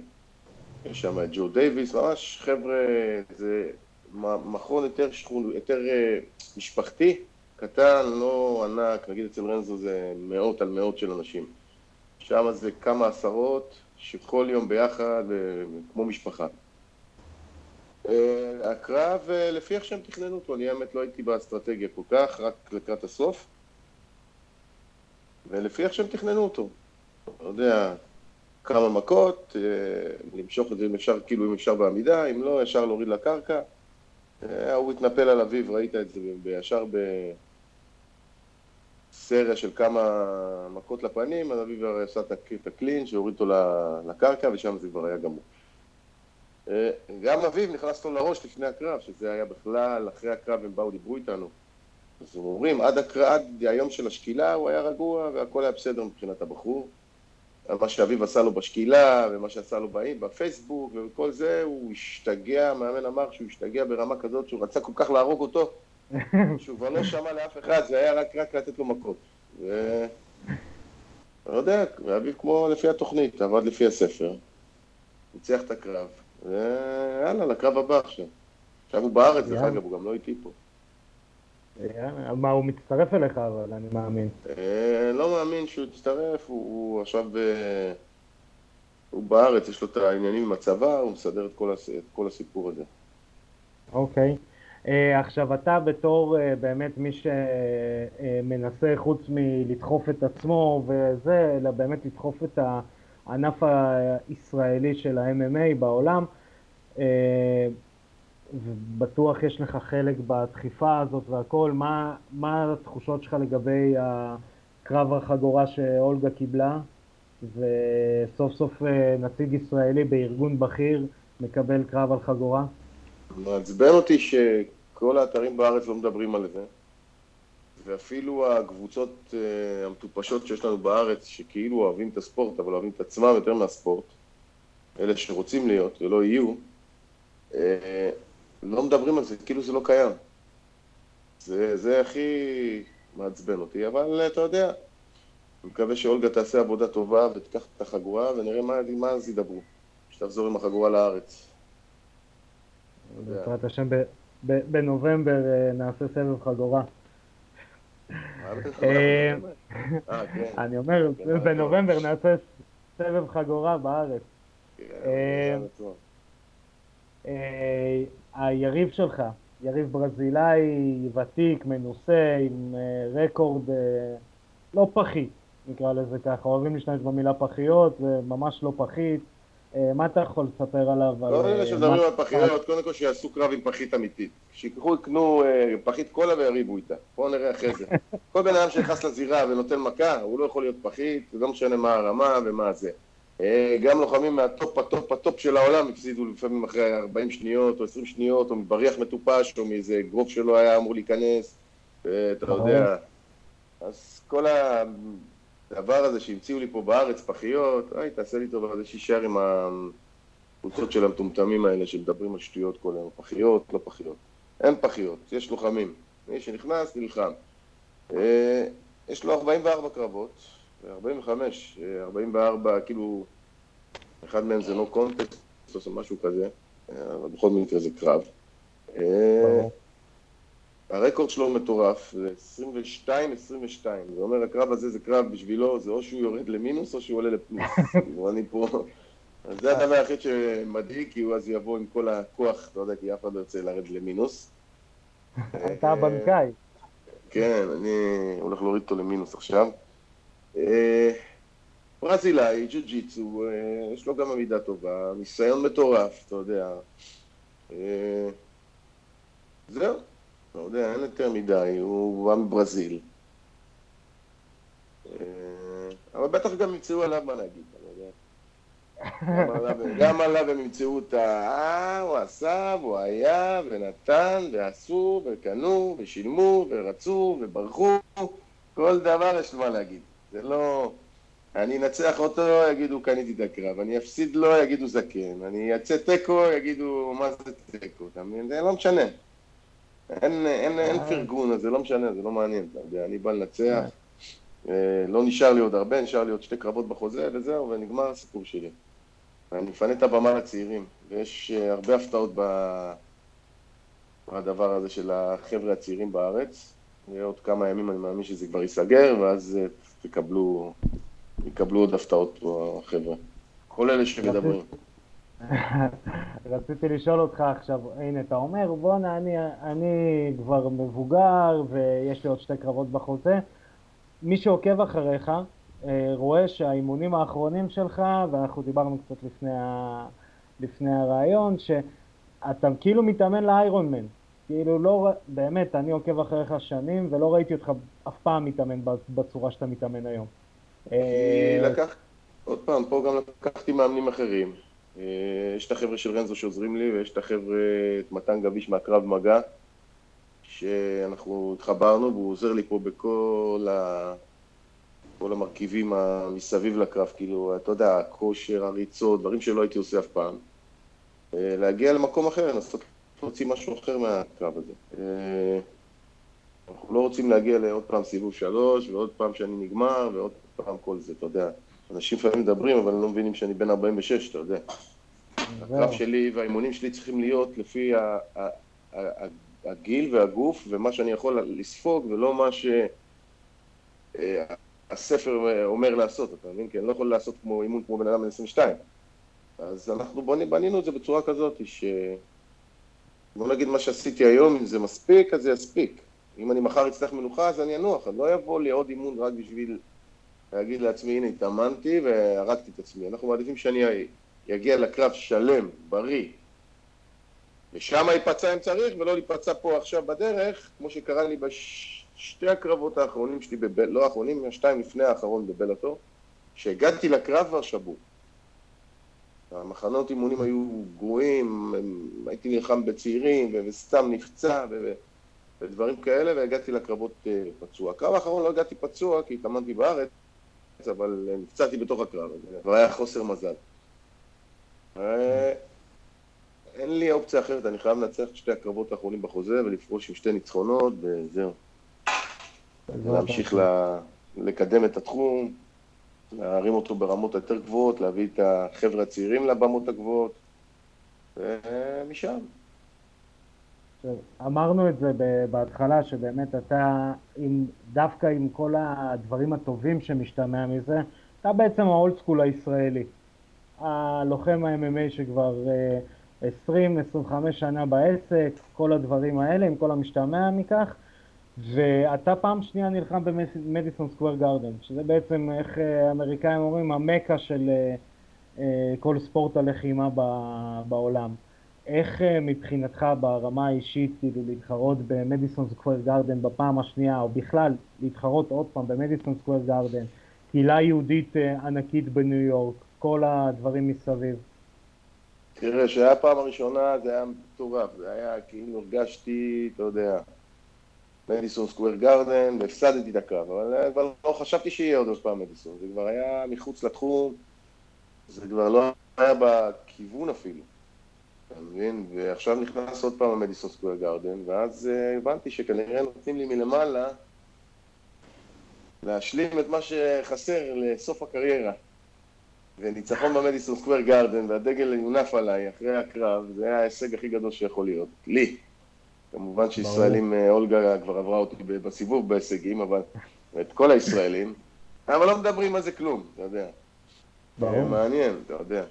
יש שם את ג'ו דייוויס, ממש חבר'ה, זה מכון יותר שכון, יותר אה, משפחתי, קטן, לא ענק, נגיד אצל רנזו זה מאות על מאות של אנשים. שם זה כמה עשרות שכל יום ביחד, אה, כמו משפחה. אה, הקרב, לפי איך שהם תכננו אותו, אני האמת לא הייתי באסטרטגיה כל כך, רק לקראת הסוף. ולפי איך שהם תכננו אותו. לא יודע, כמה מכות, אה, למשוך את זה אם אפשר, כאילו אם אפשר בעמידה, אם לא, ישר להוריד לקרקע. אה, הוא התנפל על אביו, ראית את זה ישר בסריה של כמה מכות לפנים, אז אביו הרי עשה את הק- את הקלין, שהוריד אותו לקרקע, ושם זה כבר היה גמור. אה, גם אביו נכנס לו לראש לפני הקרב, שזה היה בכלל, אחרי הקרב הם באו, דיברו איתנו. אז הם אומרים, עד, הקר... עד היום של השקילה הוא היה רגוע והכל היה בסדר מבחינת הבחור. מה שאביו עשה לו בשקילה ומה שעשה לו בפייסבוק וכל זה, הוא השתגע, המאמן אמר שהוא השתגע ברמה כזאת שהוא רצה כל כך להרוג אותו, שהוא כבר לא שמע לאף אחד, זה היה רק, רק לתת לו מכות. ו... לא יודע, ואביו כמו לפי התוכנית, עבד לפי הספר, ניצח את הקרב. ויאללה, לקרב הבא עכשיו. עכשיו הוא בארץ, דרך אגב, הוא גם לא איתי פה. מה, הוא מצטרף אליך, אבל אני מאמין. אה, לא מאמין שהוא יצטרף, הוא עכשיו... אה, הוא בארץ, יש לו את העניינים עם הצבא, הוא מסדר את כל, הס... את כל הסיפור הזה. אוקיי. Okay. Uh, עכשיו, אתה בתור uh, באמת מי שמנסה, uh, חוץ מלדחוף את עצמו וזה, אלא באמת לדחוף את הענף הישראלי של ה-MMA בעולם, uh, ובטוח יש לך חלק בדחיפה הזאת והכל, מה, מה התחושות שלך לגבי הקרב החגורה שאולגה קיבלה? וסוף סוף אה, נציג ישראלי בארגון בכיר מקבל קרב על חגורה? מעצבן אותי שכל האתרים בארץ לא מדברים על זה, ואפילו הקבוצות uh, המטופשות שיש לנו בארץ, שכאילו אוהבים את הספורט, אבל אוהבים את עצמם יותר מהספורט, אלה שרוצים להיות ולא יהיו, uh, לא מדברים על זה, כאילו זה לא קיים. זה, זה הכי מעצבן אותי, אבל אתה יודע, אני מקווה שאולגה תעשה עבודה טובה ותיקח את החגורה ונראה מה, מה אז ידברו, שתחזור עם החגורה לארץ. בעזרת השם, בנובמבר אה, נעשה סבב חגורה. אה, אה, כן. אני אומר, כן, בנובמבר נעשה סבב חגורה בארץ. כן, היריב שלך, יריב ברזילאי, ותיק, מנוסה, עם רקורד לא פחית. נקרא לזה ככה, אוהבים להשתמש במילה פחיות, זה ממש לא פחית. אה, מה אתה יכול לספר עליו? לא נראה שמדברים על פחיות, קודם כל שיעשו קרב עם פחית אמיתית. שיקחו, יקנו אה, פחית קולה ויריבו איתה. בואו נראה אחרי זה. כל בן אדם שנכנס לזירה ונותן מכה, הוא לא יכול להיות פחית, לא משנה מה הרמה ומה זה. אה, גם לוחמים מהטופ הטופ הטופ של העולם הפסידו לפעמים אחרי 40 שניות או 20 שניות, או מבריח מטופש, או מאיזה אגרוף שלא היה אמור להיכנס, אתה יודע. אז כל. הדבר הזה שהמציאו לי פה בארץ, פחיות, אוי, תעשה לי טובה, זה שישאר עם הקבוצות של המטומטמים האלה שמדברים על שטויות כל היום. פחיות, לא פחיות. אין פחיות, יש לוחמים. מי שנכנס, נלחם. אה, יש לו 44 קרבות, 45, 44, כאילו, אחד מהם זה no contest, או משהו כזה, אבל בכל מקרה זה קרב. הרקורד שלו מטורף, זה 22-22. זה אומר, הקרב הזה זה קרב בשבילו, זה או שהוא יורד למינוס או שהוא עולה לפלוס. כאילו, אני פה... אז זה הדבר היחיד שמדאיג, כי הוא אז יבוא עם כל הכוח, אתה יודע, כי אף אחד לא ירצה לרדת למינוס. אתה הבנקאי. כן, אני הולך להוריד אותו למינוס עכשיו. אה, ברזילאי, ג'ו-ג'יצו, אה, יש לו גם עמידה טובה, ניסיון מטורף, אתה יודע. אה, זהו. לא יודע, אין יותר מדי, הוא בא מברזיל. אבל בטח גם ימצאו עליו מה להגיד, אני יודע. גם עליו הם ימצאו את ה... הוא עשה, והוא היה, ונתן, ועשו, וקנו, ושילמו, ורצו, וברחו. כל דבר יש לו מה להגיד. זה לא... אני אנצח אותו, יגידו קניתי את הקרב, אני אפסיד לו, יגידו זקן, אני אצא תיקו, יגידו מה זה תיקו, אתה מבין? זה לא משנה. אין, אין, אין אה. פרגון, אז זה לא משנה, זה לא מעניין, אתה יודע, אני בא לנצח, אה, לא נשאר לי עוד הרבה, נשאר לי עוד שתי קרבות בחוזה, וזהו, ונגמר הסיפור שלי. אני מפנה את הבמה לצעירים, ויש אה, הרבה הפתעות בדבר הזה של החבר'ה הצעירים בארץ. ועוד כמה ימים אני מאמין שזה כבר ייסגר, ואז תקבלו, יקבלו עוד הפתעות פה, החבר'ה. כל אלה שמדברים. רציתי לשאול אותך עכשיו, הנה אתה אומר, בואנה, אני, אני כבר מבוגר ויש לי עוד שתי קרבות בחוזה. מי שעוקב אחריך אה, רואה שהאימונים האחרונים שלך, ואנחנו דיברנו קצת לפני, ה, לפני הרעיון, שאתה כאילו מתאמן לאיירון מן. כאילו לא, באמת, אני עוקב אחריך שנים ולא ראיתי אותך אף פעם מתאמן בצורה שאתה מתאמן היום. אה, לקח, עוד פעם, פה גם לקחתי מאמנים אחרים. אה, יש את החבר'ה של רנזו שעוזרים לי, ויש את החבר'ה, את מתן גביש מהקרב מגע, שאנחנו התחברנו, והוא עוזר לי פה בכל ה... כל המרכיבים מסביב לקרב, כאילו, אתה יודע, הכושר, הריצות, דברים שלא הייתי עושה אף פעם. אה, להגיע למקום אחר, לנסות להוציא משהו אחר מהקרב הזה. אה, אנחנו לא רוצים להגיע לעוד פעם סיבוב שלוש, ועוד פעם שאני נגמר, ועוד פעם כל זה, אתה יודע. אנשים לפעמים מדברים, אבל לא מבינים שאני בן 46, אתה יודע. הקרב שלי והאימונים שלי צריכים להיות לפי הגיל והגוף ומה שאני יכול לספוג ולא מה שהספר אה, אומר לעשות, אתה מבין? כי אני לא יכול לעשות כמו אימון כמו בן אדם בן 22. אז אנחנו בנינו את זה בצורה כזאת ש... בוא נגיד מה שעשיתי היום, אם זה מספיק, אז זה יספיק. אם אני מחר אצטרך מנוחה, אז אני אנוח. אני לא יבוא לי עוד אימון רק בשביל להגיד לעצמי, הנה, התאמנתי והרגתי את עצמי. אנחנו מעדיפים שאני אגיע לקרב שלם, בריא, ושם ייפצע אם צריך, ולא להיפצע פה עכשיו בדרך, כמו שקרה לי בשתי הקרבות האחרונים שלי, בב... לא האחרונים, השתיים לפני האחרון בבלאטור, שהגעתי לקרב כבר שבור. המחנות אימונים היו גרועים, הייתי נלחם בצעירים, וסתם נפצע, ו... ודברים כאלה, והגעתי לקרבות אה, פצוע. הקרב האחרון לא הגעתי פצוע, כי התאמנתי בארץ, אבל אה, נפצעתי בתוך הקרב הזה, והיה חוסר מזל. אה, אין לי אופציה אחרת, אני חייב לנצח את שתי הקרבות האחרונים בחוזה ולפרוש עם שתי ניצחונות, וזהו. להמשיך ל... לקדם את התחום, להרים אותו ברמות יותר גבוהות, להביא את החבר'ה הצעירים לבמות הגבוהות, ומשם. אמרנו את זה בהתחלה, שבאמת אתה, עם, דווקא עם כל הדברים הטובים שמשתמע מזה, אתה בעצם האולד סקול הישראלי. הלוחם ה-MMA שכבר 20-25 אה, שנה בעסק, כל הדברים האלה, עם כל המשתמע מכך, ואתה פעם שנייה נלחם במדיסון סקוויר גארדן, שזה בעצם, איך אה, האמריקאים אומרים, המקה של אה, כל ספורט הלחימה בעולם. איך מבחינתך ברמה האישית כאילו להתחרות במדיסון סקוויר גארדן בפעם השנייה, או בכלל להתחרות עוד פעם במדיסון סקוויר גארדן, קהילה יהודית ענקית בניו יורק, כל הדברים מסביב? תראה, שהיה הפעם הראשונה זה היה מטורף, זה היה כאילו הרגשתי, אתה יודע, מדיסון סקוויר גרדן, והפסדתי את הקרב, אבל כבר לא חשבתי שיהיה עוד פעם מדיסון, זה כבר היה מחוץ לתחום, זה כבר לא היה בכיוון אפילו, אתה מבין? ועכשיו נכנס עוד פעם המדיסון סקוויר גרדן, ואז uh, הבנתי שכנראה נותנים לי מלמעלה להשלים את מה שחסר לסוף הקריירה. וניצחון במדיסון סקוויר גארדן והדגל יונף עליי אחרי הקרב, זה היה ההישג הכי גדול שיכול להיות, לי. כמובן שישראלים, אה, אולגה כבר עברה אותי בסיבוב בהישגים, אבל את כל הישראלים, אבל לא מדברים על זה כלום, אתה יודע. ברור. מעניין, אתה יודע.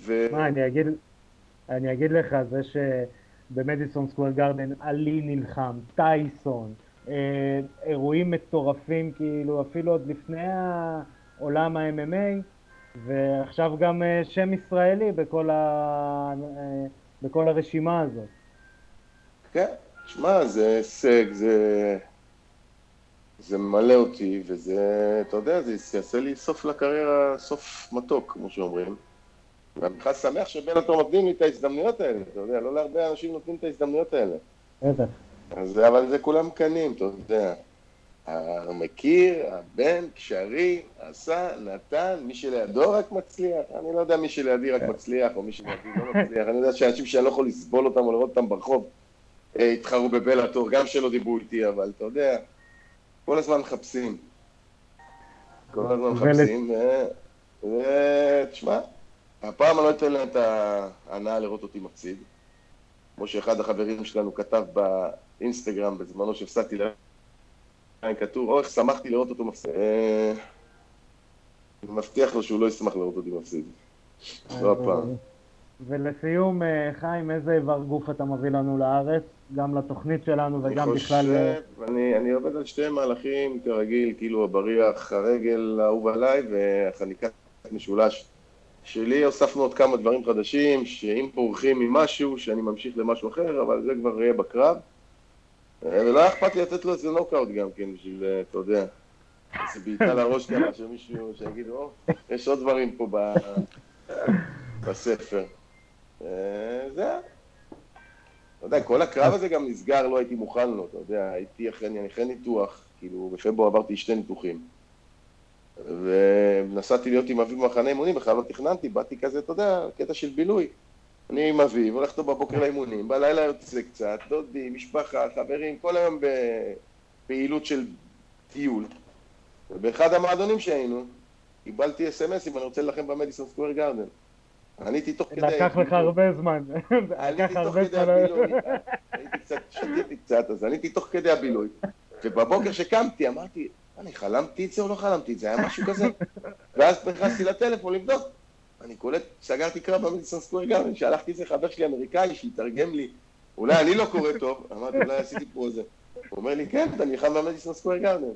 ו... מה, אני אגיד, אני אגיד לך, זה שבמדיסון סקוויר גארדן עלי נלחם, טייסון, אה, אירועים מטורפים, כאילו, אפילו עוד לפני העולם ה-MMA, ועכשיו גם אה, שם ישראלי בכל, ה... אה, בכל הרשימה הזאת. כן, שמע, זה הישג, זה... זה ממלא אותי, וזה, אתה יודע, זה יעשה לי סוף לקריירה, סוף מתוק, כמו שאומרים. ואני בכלל שמח שבלאטור נותנים לי את ההזדמנויות האלה, אתה יודע, לא להרבה אנשים נותנים את ההזדמנויות האלה. בטח. אבל זה כולם קנים, אתה יודע. המכיר, הבן, קשרי, עשה, נתן, מי שלידו רק מצליח. אני לא יודע מי שלידי רק כן. מצליח, או מי שלידי לא מצליח. אני יודע שאנשים שאני לא יכול לסבול אותם או לראות אותם ברחוב, התחרו בבלאטור, גם שלא דיברו איתי, אבל אתה יודע, כל הזמן מחפשים. כל הזמן מחפשים, ותשמע, הפעם אני לא אתן להם את ההנאה לראות אותי מפסיד. כמו שאחד החברים שלנו כתב באינסטגרם בזמנו שהפסדתי להם. כתוב, או איך שמחתי לראות אותו מפסיד. אה, אני מבטיח לו שהוא לא ישמח לראות אותי מפסיד. לא הפעם. ולסיום, אה, חיים, איזה איבר גוף אתה מביא לנו לארץ? גם לתוכנית שלנו וגם בכלל... אני חושב, אני עובד על שתי מהלכים, כרגיל, כאילו הבריח, הרגל האהוב עליי והחניקת משולש. שלי הוספנו עוד כמה דברים חדשים, שאם פורחים ממשהו, שאני ממשיך למשהו אחר, אבל זה כבר יהיה בקרב. ולא היה אכפת לי לתת לו איזה נוקאוט גם כן, בשביל, אה, אתה יודע, איזה בעיטה לראש ככה, שמישהו, שיגיד, או, יש עוד דברים פה בספר. אה, זה אתה יודע, כל הקרב הזה גם נסגר, לא הייתי מוכן לו, אתה יודע, הייתי אחרי, אני אחרי ניתוח, כאילו, בפברואר עברתי שתי ניתוחים. ונסעתי להיות עם אביב במחנה אימונים, בכלל לא תכננתי, באתי כזה, אתה יודע, קטע של בילוי. אני עם אביב, הולך איתו בבוקר לאימונים, בלילה יוצא קצת, דודי, משפחה, חברים, כל היום בפעילות של טיול. ובאחד המועדונים שהיינו, קיבלתי אס.אם.אס אם אני רוצה להילחם במדיסון סקוויר גארדן. עניתי תוך כדי... לקח לך הרבה זמן. עניתי תוך כדי. הבילוי. הייתי קצת, שתיתי קצת, אז עניתי תוך כדי הבילוי. ובבוקר שקמתי, אמרתי, אני חלמתי את זה או לא חלמתי את זה? היה משהו כזה? ואז נכנסתי לטלפון לבדוק. אני קולט, סגרתי קרב במדיסון סקוויר גארדן, שלחתי את זה חבר שלי אמריקאי שיתרגם לי. אולי אני לא קורא טוב, אמרתי, אולי עשיתי פה איזה. הוא אומר לי, כן, אתה נלחם במדיסון סקוויר גארדן.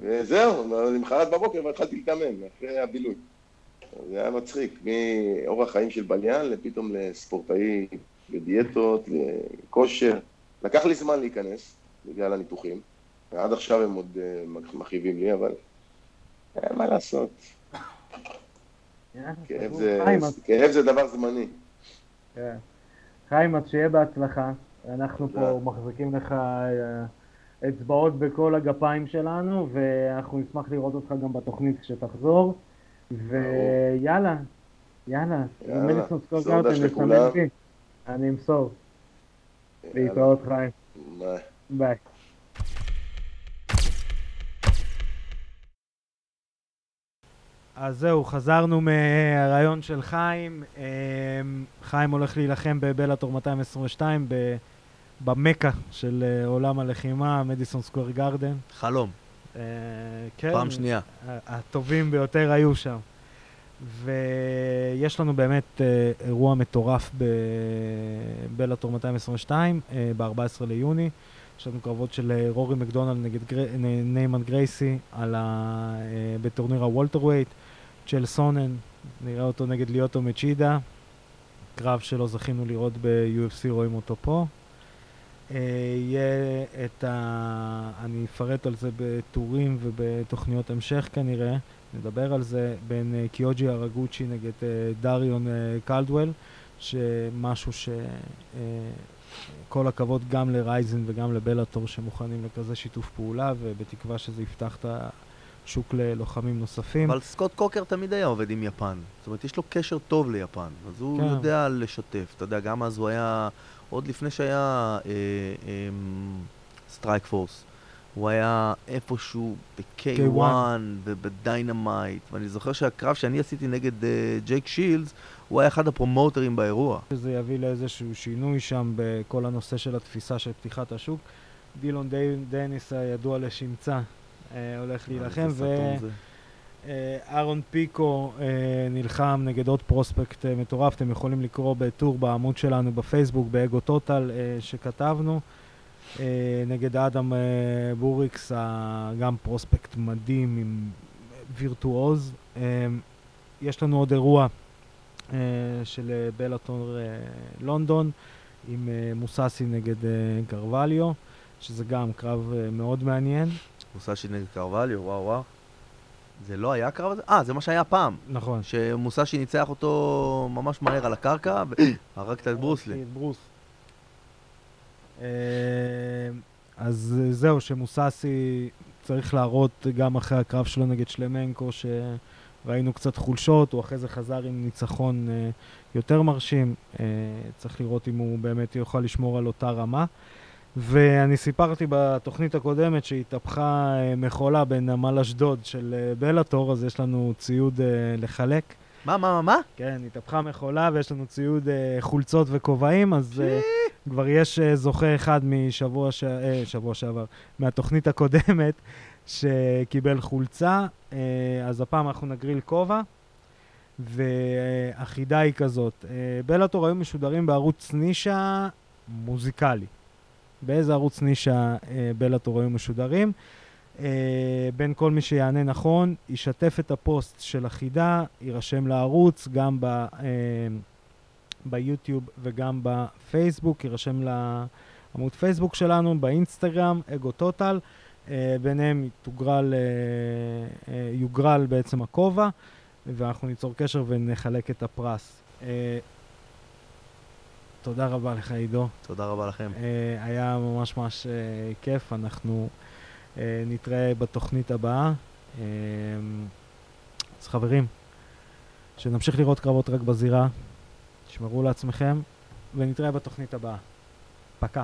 וזהו, למחרת בבוקר והתחלתי להתאמן, אחרי הבילוי. זה היה מצחיק, מאורח חיים של בליין לפתאום לספורטאי בדיאטות, לכושר. לקח לי זמן להיכנס, בגלל הניתוחים. ועד עכשיו הם עוד אה, מכאיבים לי, אבל אין מה לעשות. כאב. זה, כאב דבר זמני. כן. חיים, אז שיהיה בהצלחה. אנחנו פה. מחזיקים לך אה, אצבעות בכל הגפיים שלנו, ואנחנו נשמח לראות אותך גם בתוכנית כשתחזור. ויאללה, יאללה, מדיסון סקור נסמן כולם. בי. אני אמסור. להתראות חיים. ביי. אז זהו, חזרנו מהרעיון של חיים. אמ, חיים הולך להילחם בבלאטור 222 ב- במכה של אה, עולם הלחימה, מדיסון סקוור גארדן. חלום, אה, כן, פעם שנייה. הטובים ביותר היו שם. ויש לנו באמת אה, אירוע מטורף בבלאטור 222 אה, ב-14 ליוני. יש לנו קרבות של אה, רורי מקדונלד נגד גר... נ- ניימן גרייסי על ה... אה, בטורניר ה welterweight. צ'ל סונן, נראה אותו נגד ליאוטו מצ'ידה. קרב שלא זכינו לראות ב-UFC, רואים אותו פה. אה, יהיה את ה... אני אפרט על זה בטורים ובתוכניות המשך כנראה, נדבר על זה, בין אה, קיוג'י הוריגוצ'י נגד אה, דריון קלדוול, שמשהו ש... כל הכבוד גם לרייזן וגם לבלאטור שמוכנים לכזה שיתוף פעולה, ובתקווה שזה יפתח את השוק ללוחמים נוספים. אבל סקוט קוקר תמיד היה עובד עם יפן. זאת אומרת, יש לו קשר טוב ליפן. אז הוא כן. יודע לשתף. אתה יודע, גם אז הוא היה, עוד לפני שהיה אה, אה, סטרייק פורס, הוא היה איפשהו ב-K1 ובדיינמייט. ואני זוכר שהקרב שאני עשיתי נגד אה, ג'ייק שילדס, הוא היה אחד הפרומוטרים באירוע. שזה יביא לאיזשהו שינוי שם בכל הנושא של התפיסה של פתיחת השוק. דילון דניס הידוע לשמצה אה, הולך להילחם, איזה סתום זה. ואהרון פיקו אה, נלחם נגד עוד prospect אה, מטורף, אתם יכולים לקרוא בטור בעמוד שלנו בפייסבוק, באגו טוטל אה, שכתבנו, אה, נגד אדם אה, בוריקס, ה- גם prospect מדהים עם וירטואוז. אה, יש לנו עוד אירוע אה, של אה, בלאטור אה, לונדון עם אה, מוססי נגד אה, קרווליו, שזה גם קרב אה, מאוד מעניין. מוסאשי נגד קרווליו, וואו וואו. זה לא היה הקרב הזה? אה, זה מה שהיה פעם. נכון. שמוסאשי ניצח אותו ממש מהר על הקרקע, והרגת את ברוסלי. ברוס. אה, אז זהו, שמוססי צריך להראות גם אחרי הקרב שלו נגד שלמנקו, שראינו קצת חולשות, הוא אחרי זה חזר עם ניצחון אה, יותר מרשים. אה, צריך לראות אם הוא באמת יוכל לשמור על אותה רמה. ואני סיפרתי בתוכנית הקודמת שהתהפכה אה, מכולה בנמל אשדוד של אה, בלאטור, אז יש לנו ציוד אה, לחלק. מה, מה, מה, מה? כן, התהפכה מכולה ויש לנו ציוד חולצות וכובעים, אז כבר יש זוכה אחד משבוע ש... שבוע שעבר, מהתוכנית הקודמת, שקיבל חולצה, אז הפעם אנחנו נגריל כובע, והחידה היא כזאת, בלאטור היו משודרים בערוץ נישה מוזיקלי. באיזה ערוץ נישה אה, בלאטור היו משודרים? אה, בין כל מי שיענה נכון, ישתף את הפוסט של החידה, יירשם לערוץ, גם ב, אה, ביוטיוב וגם בפייסבוק, יירשם לעמוד פייסבוק שלנו, באינסטגרם, אגו טוטל, אה, ביניהם תוגרל, אה, אה, יוגרל בעצם הכובע, ואנחנו ניצור קשר ונחלק את הפרס. אה, תודה רבה לך, עידו. תודה רבה לכם. אה, היה ממש ממש אה, כיף, אנחנו אה, נתראה בתוכנית הבאה. אה, אז חברים, שנמשיך לראות קרבות רק בזירה, תשמרו לעצמכם, ונתראה בתוכנית הבאה. פקע.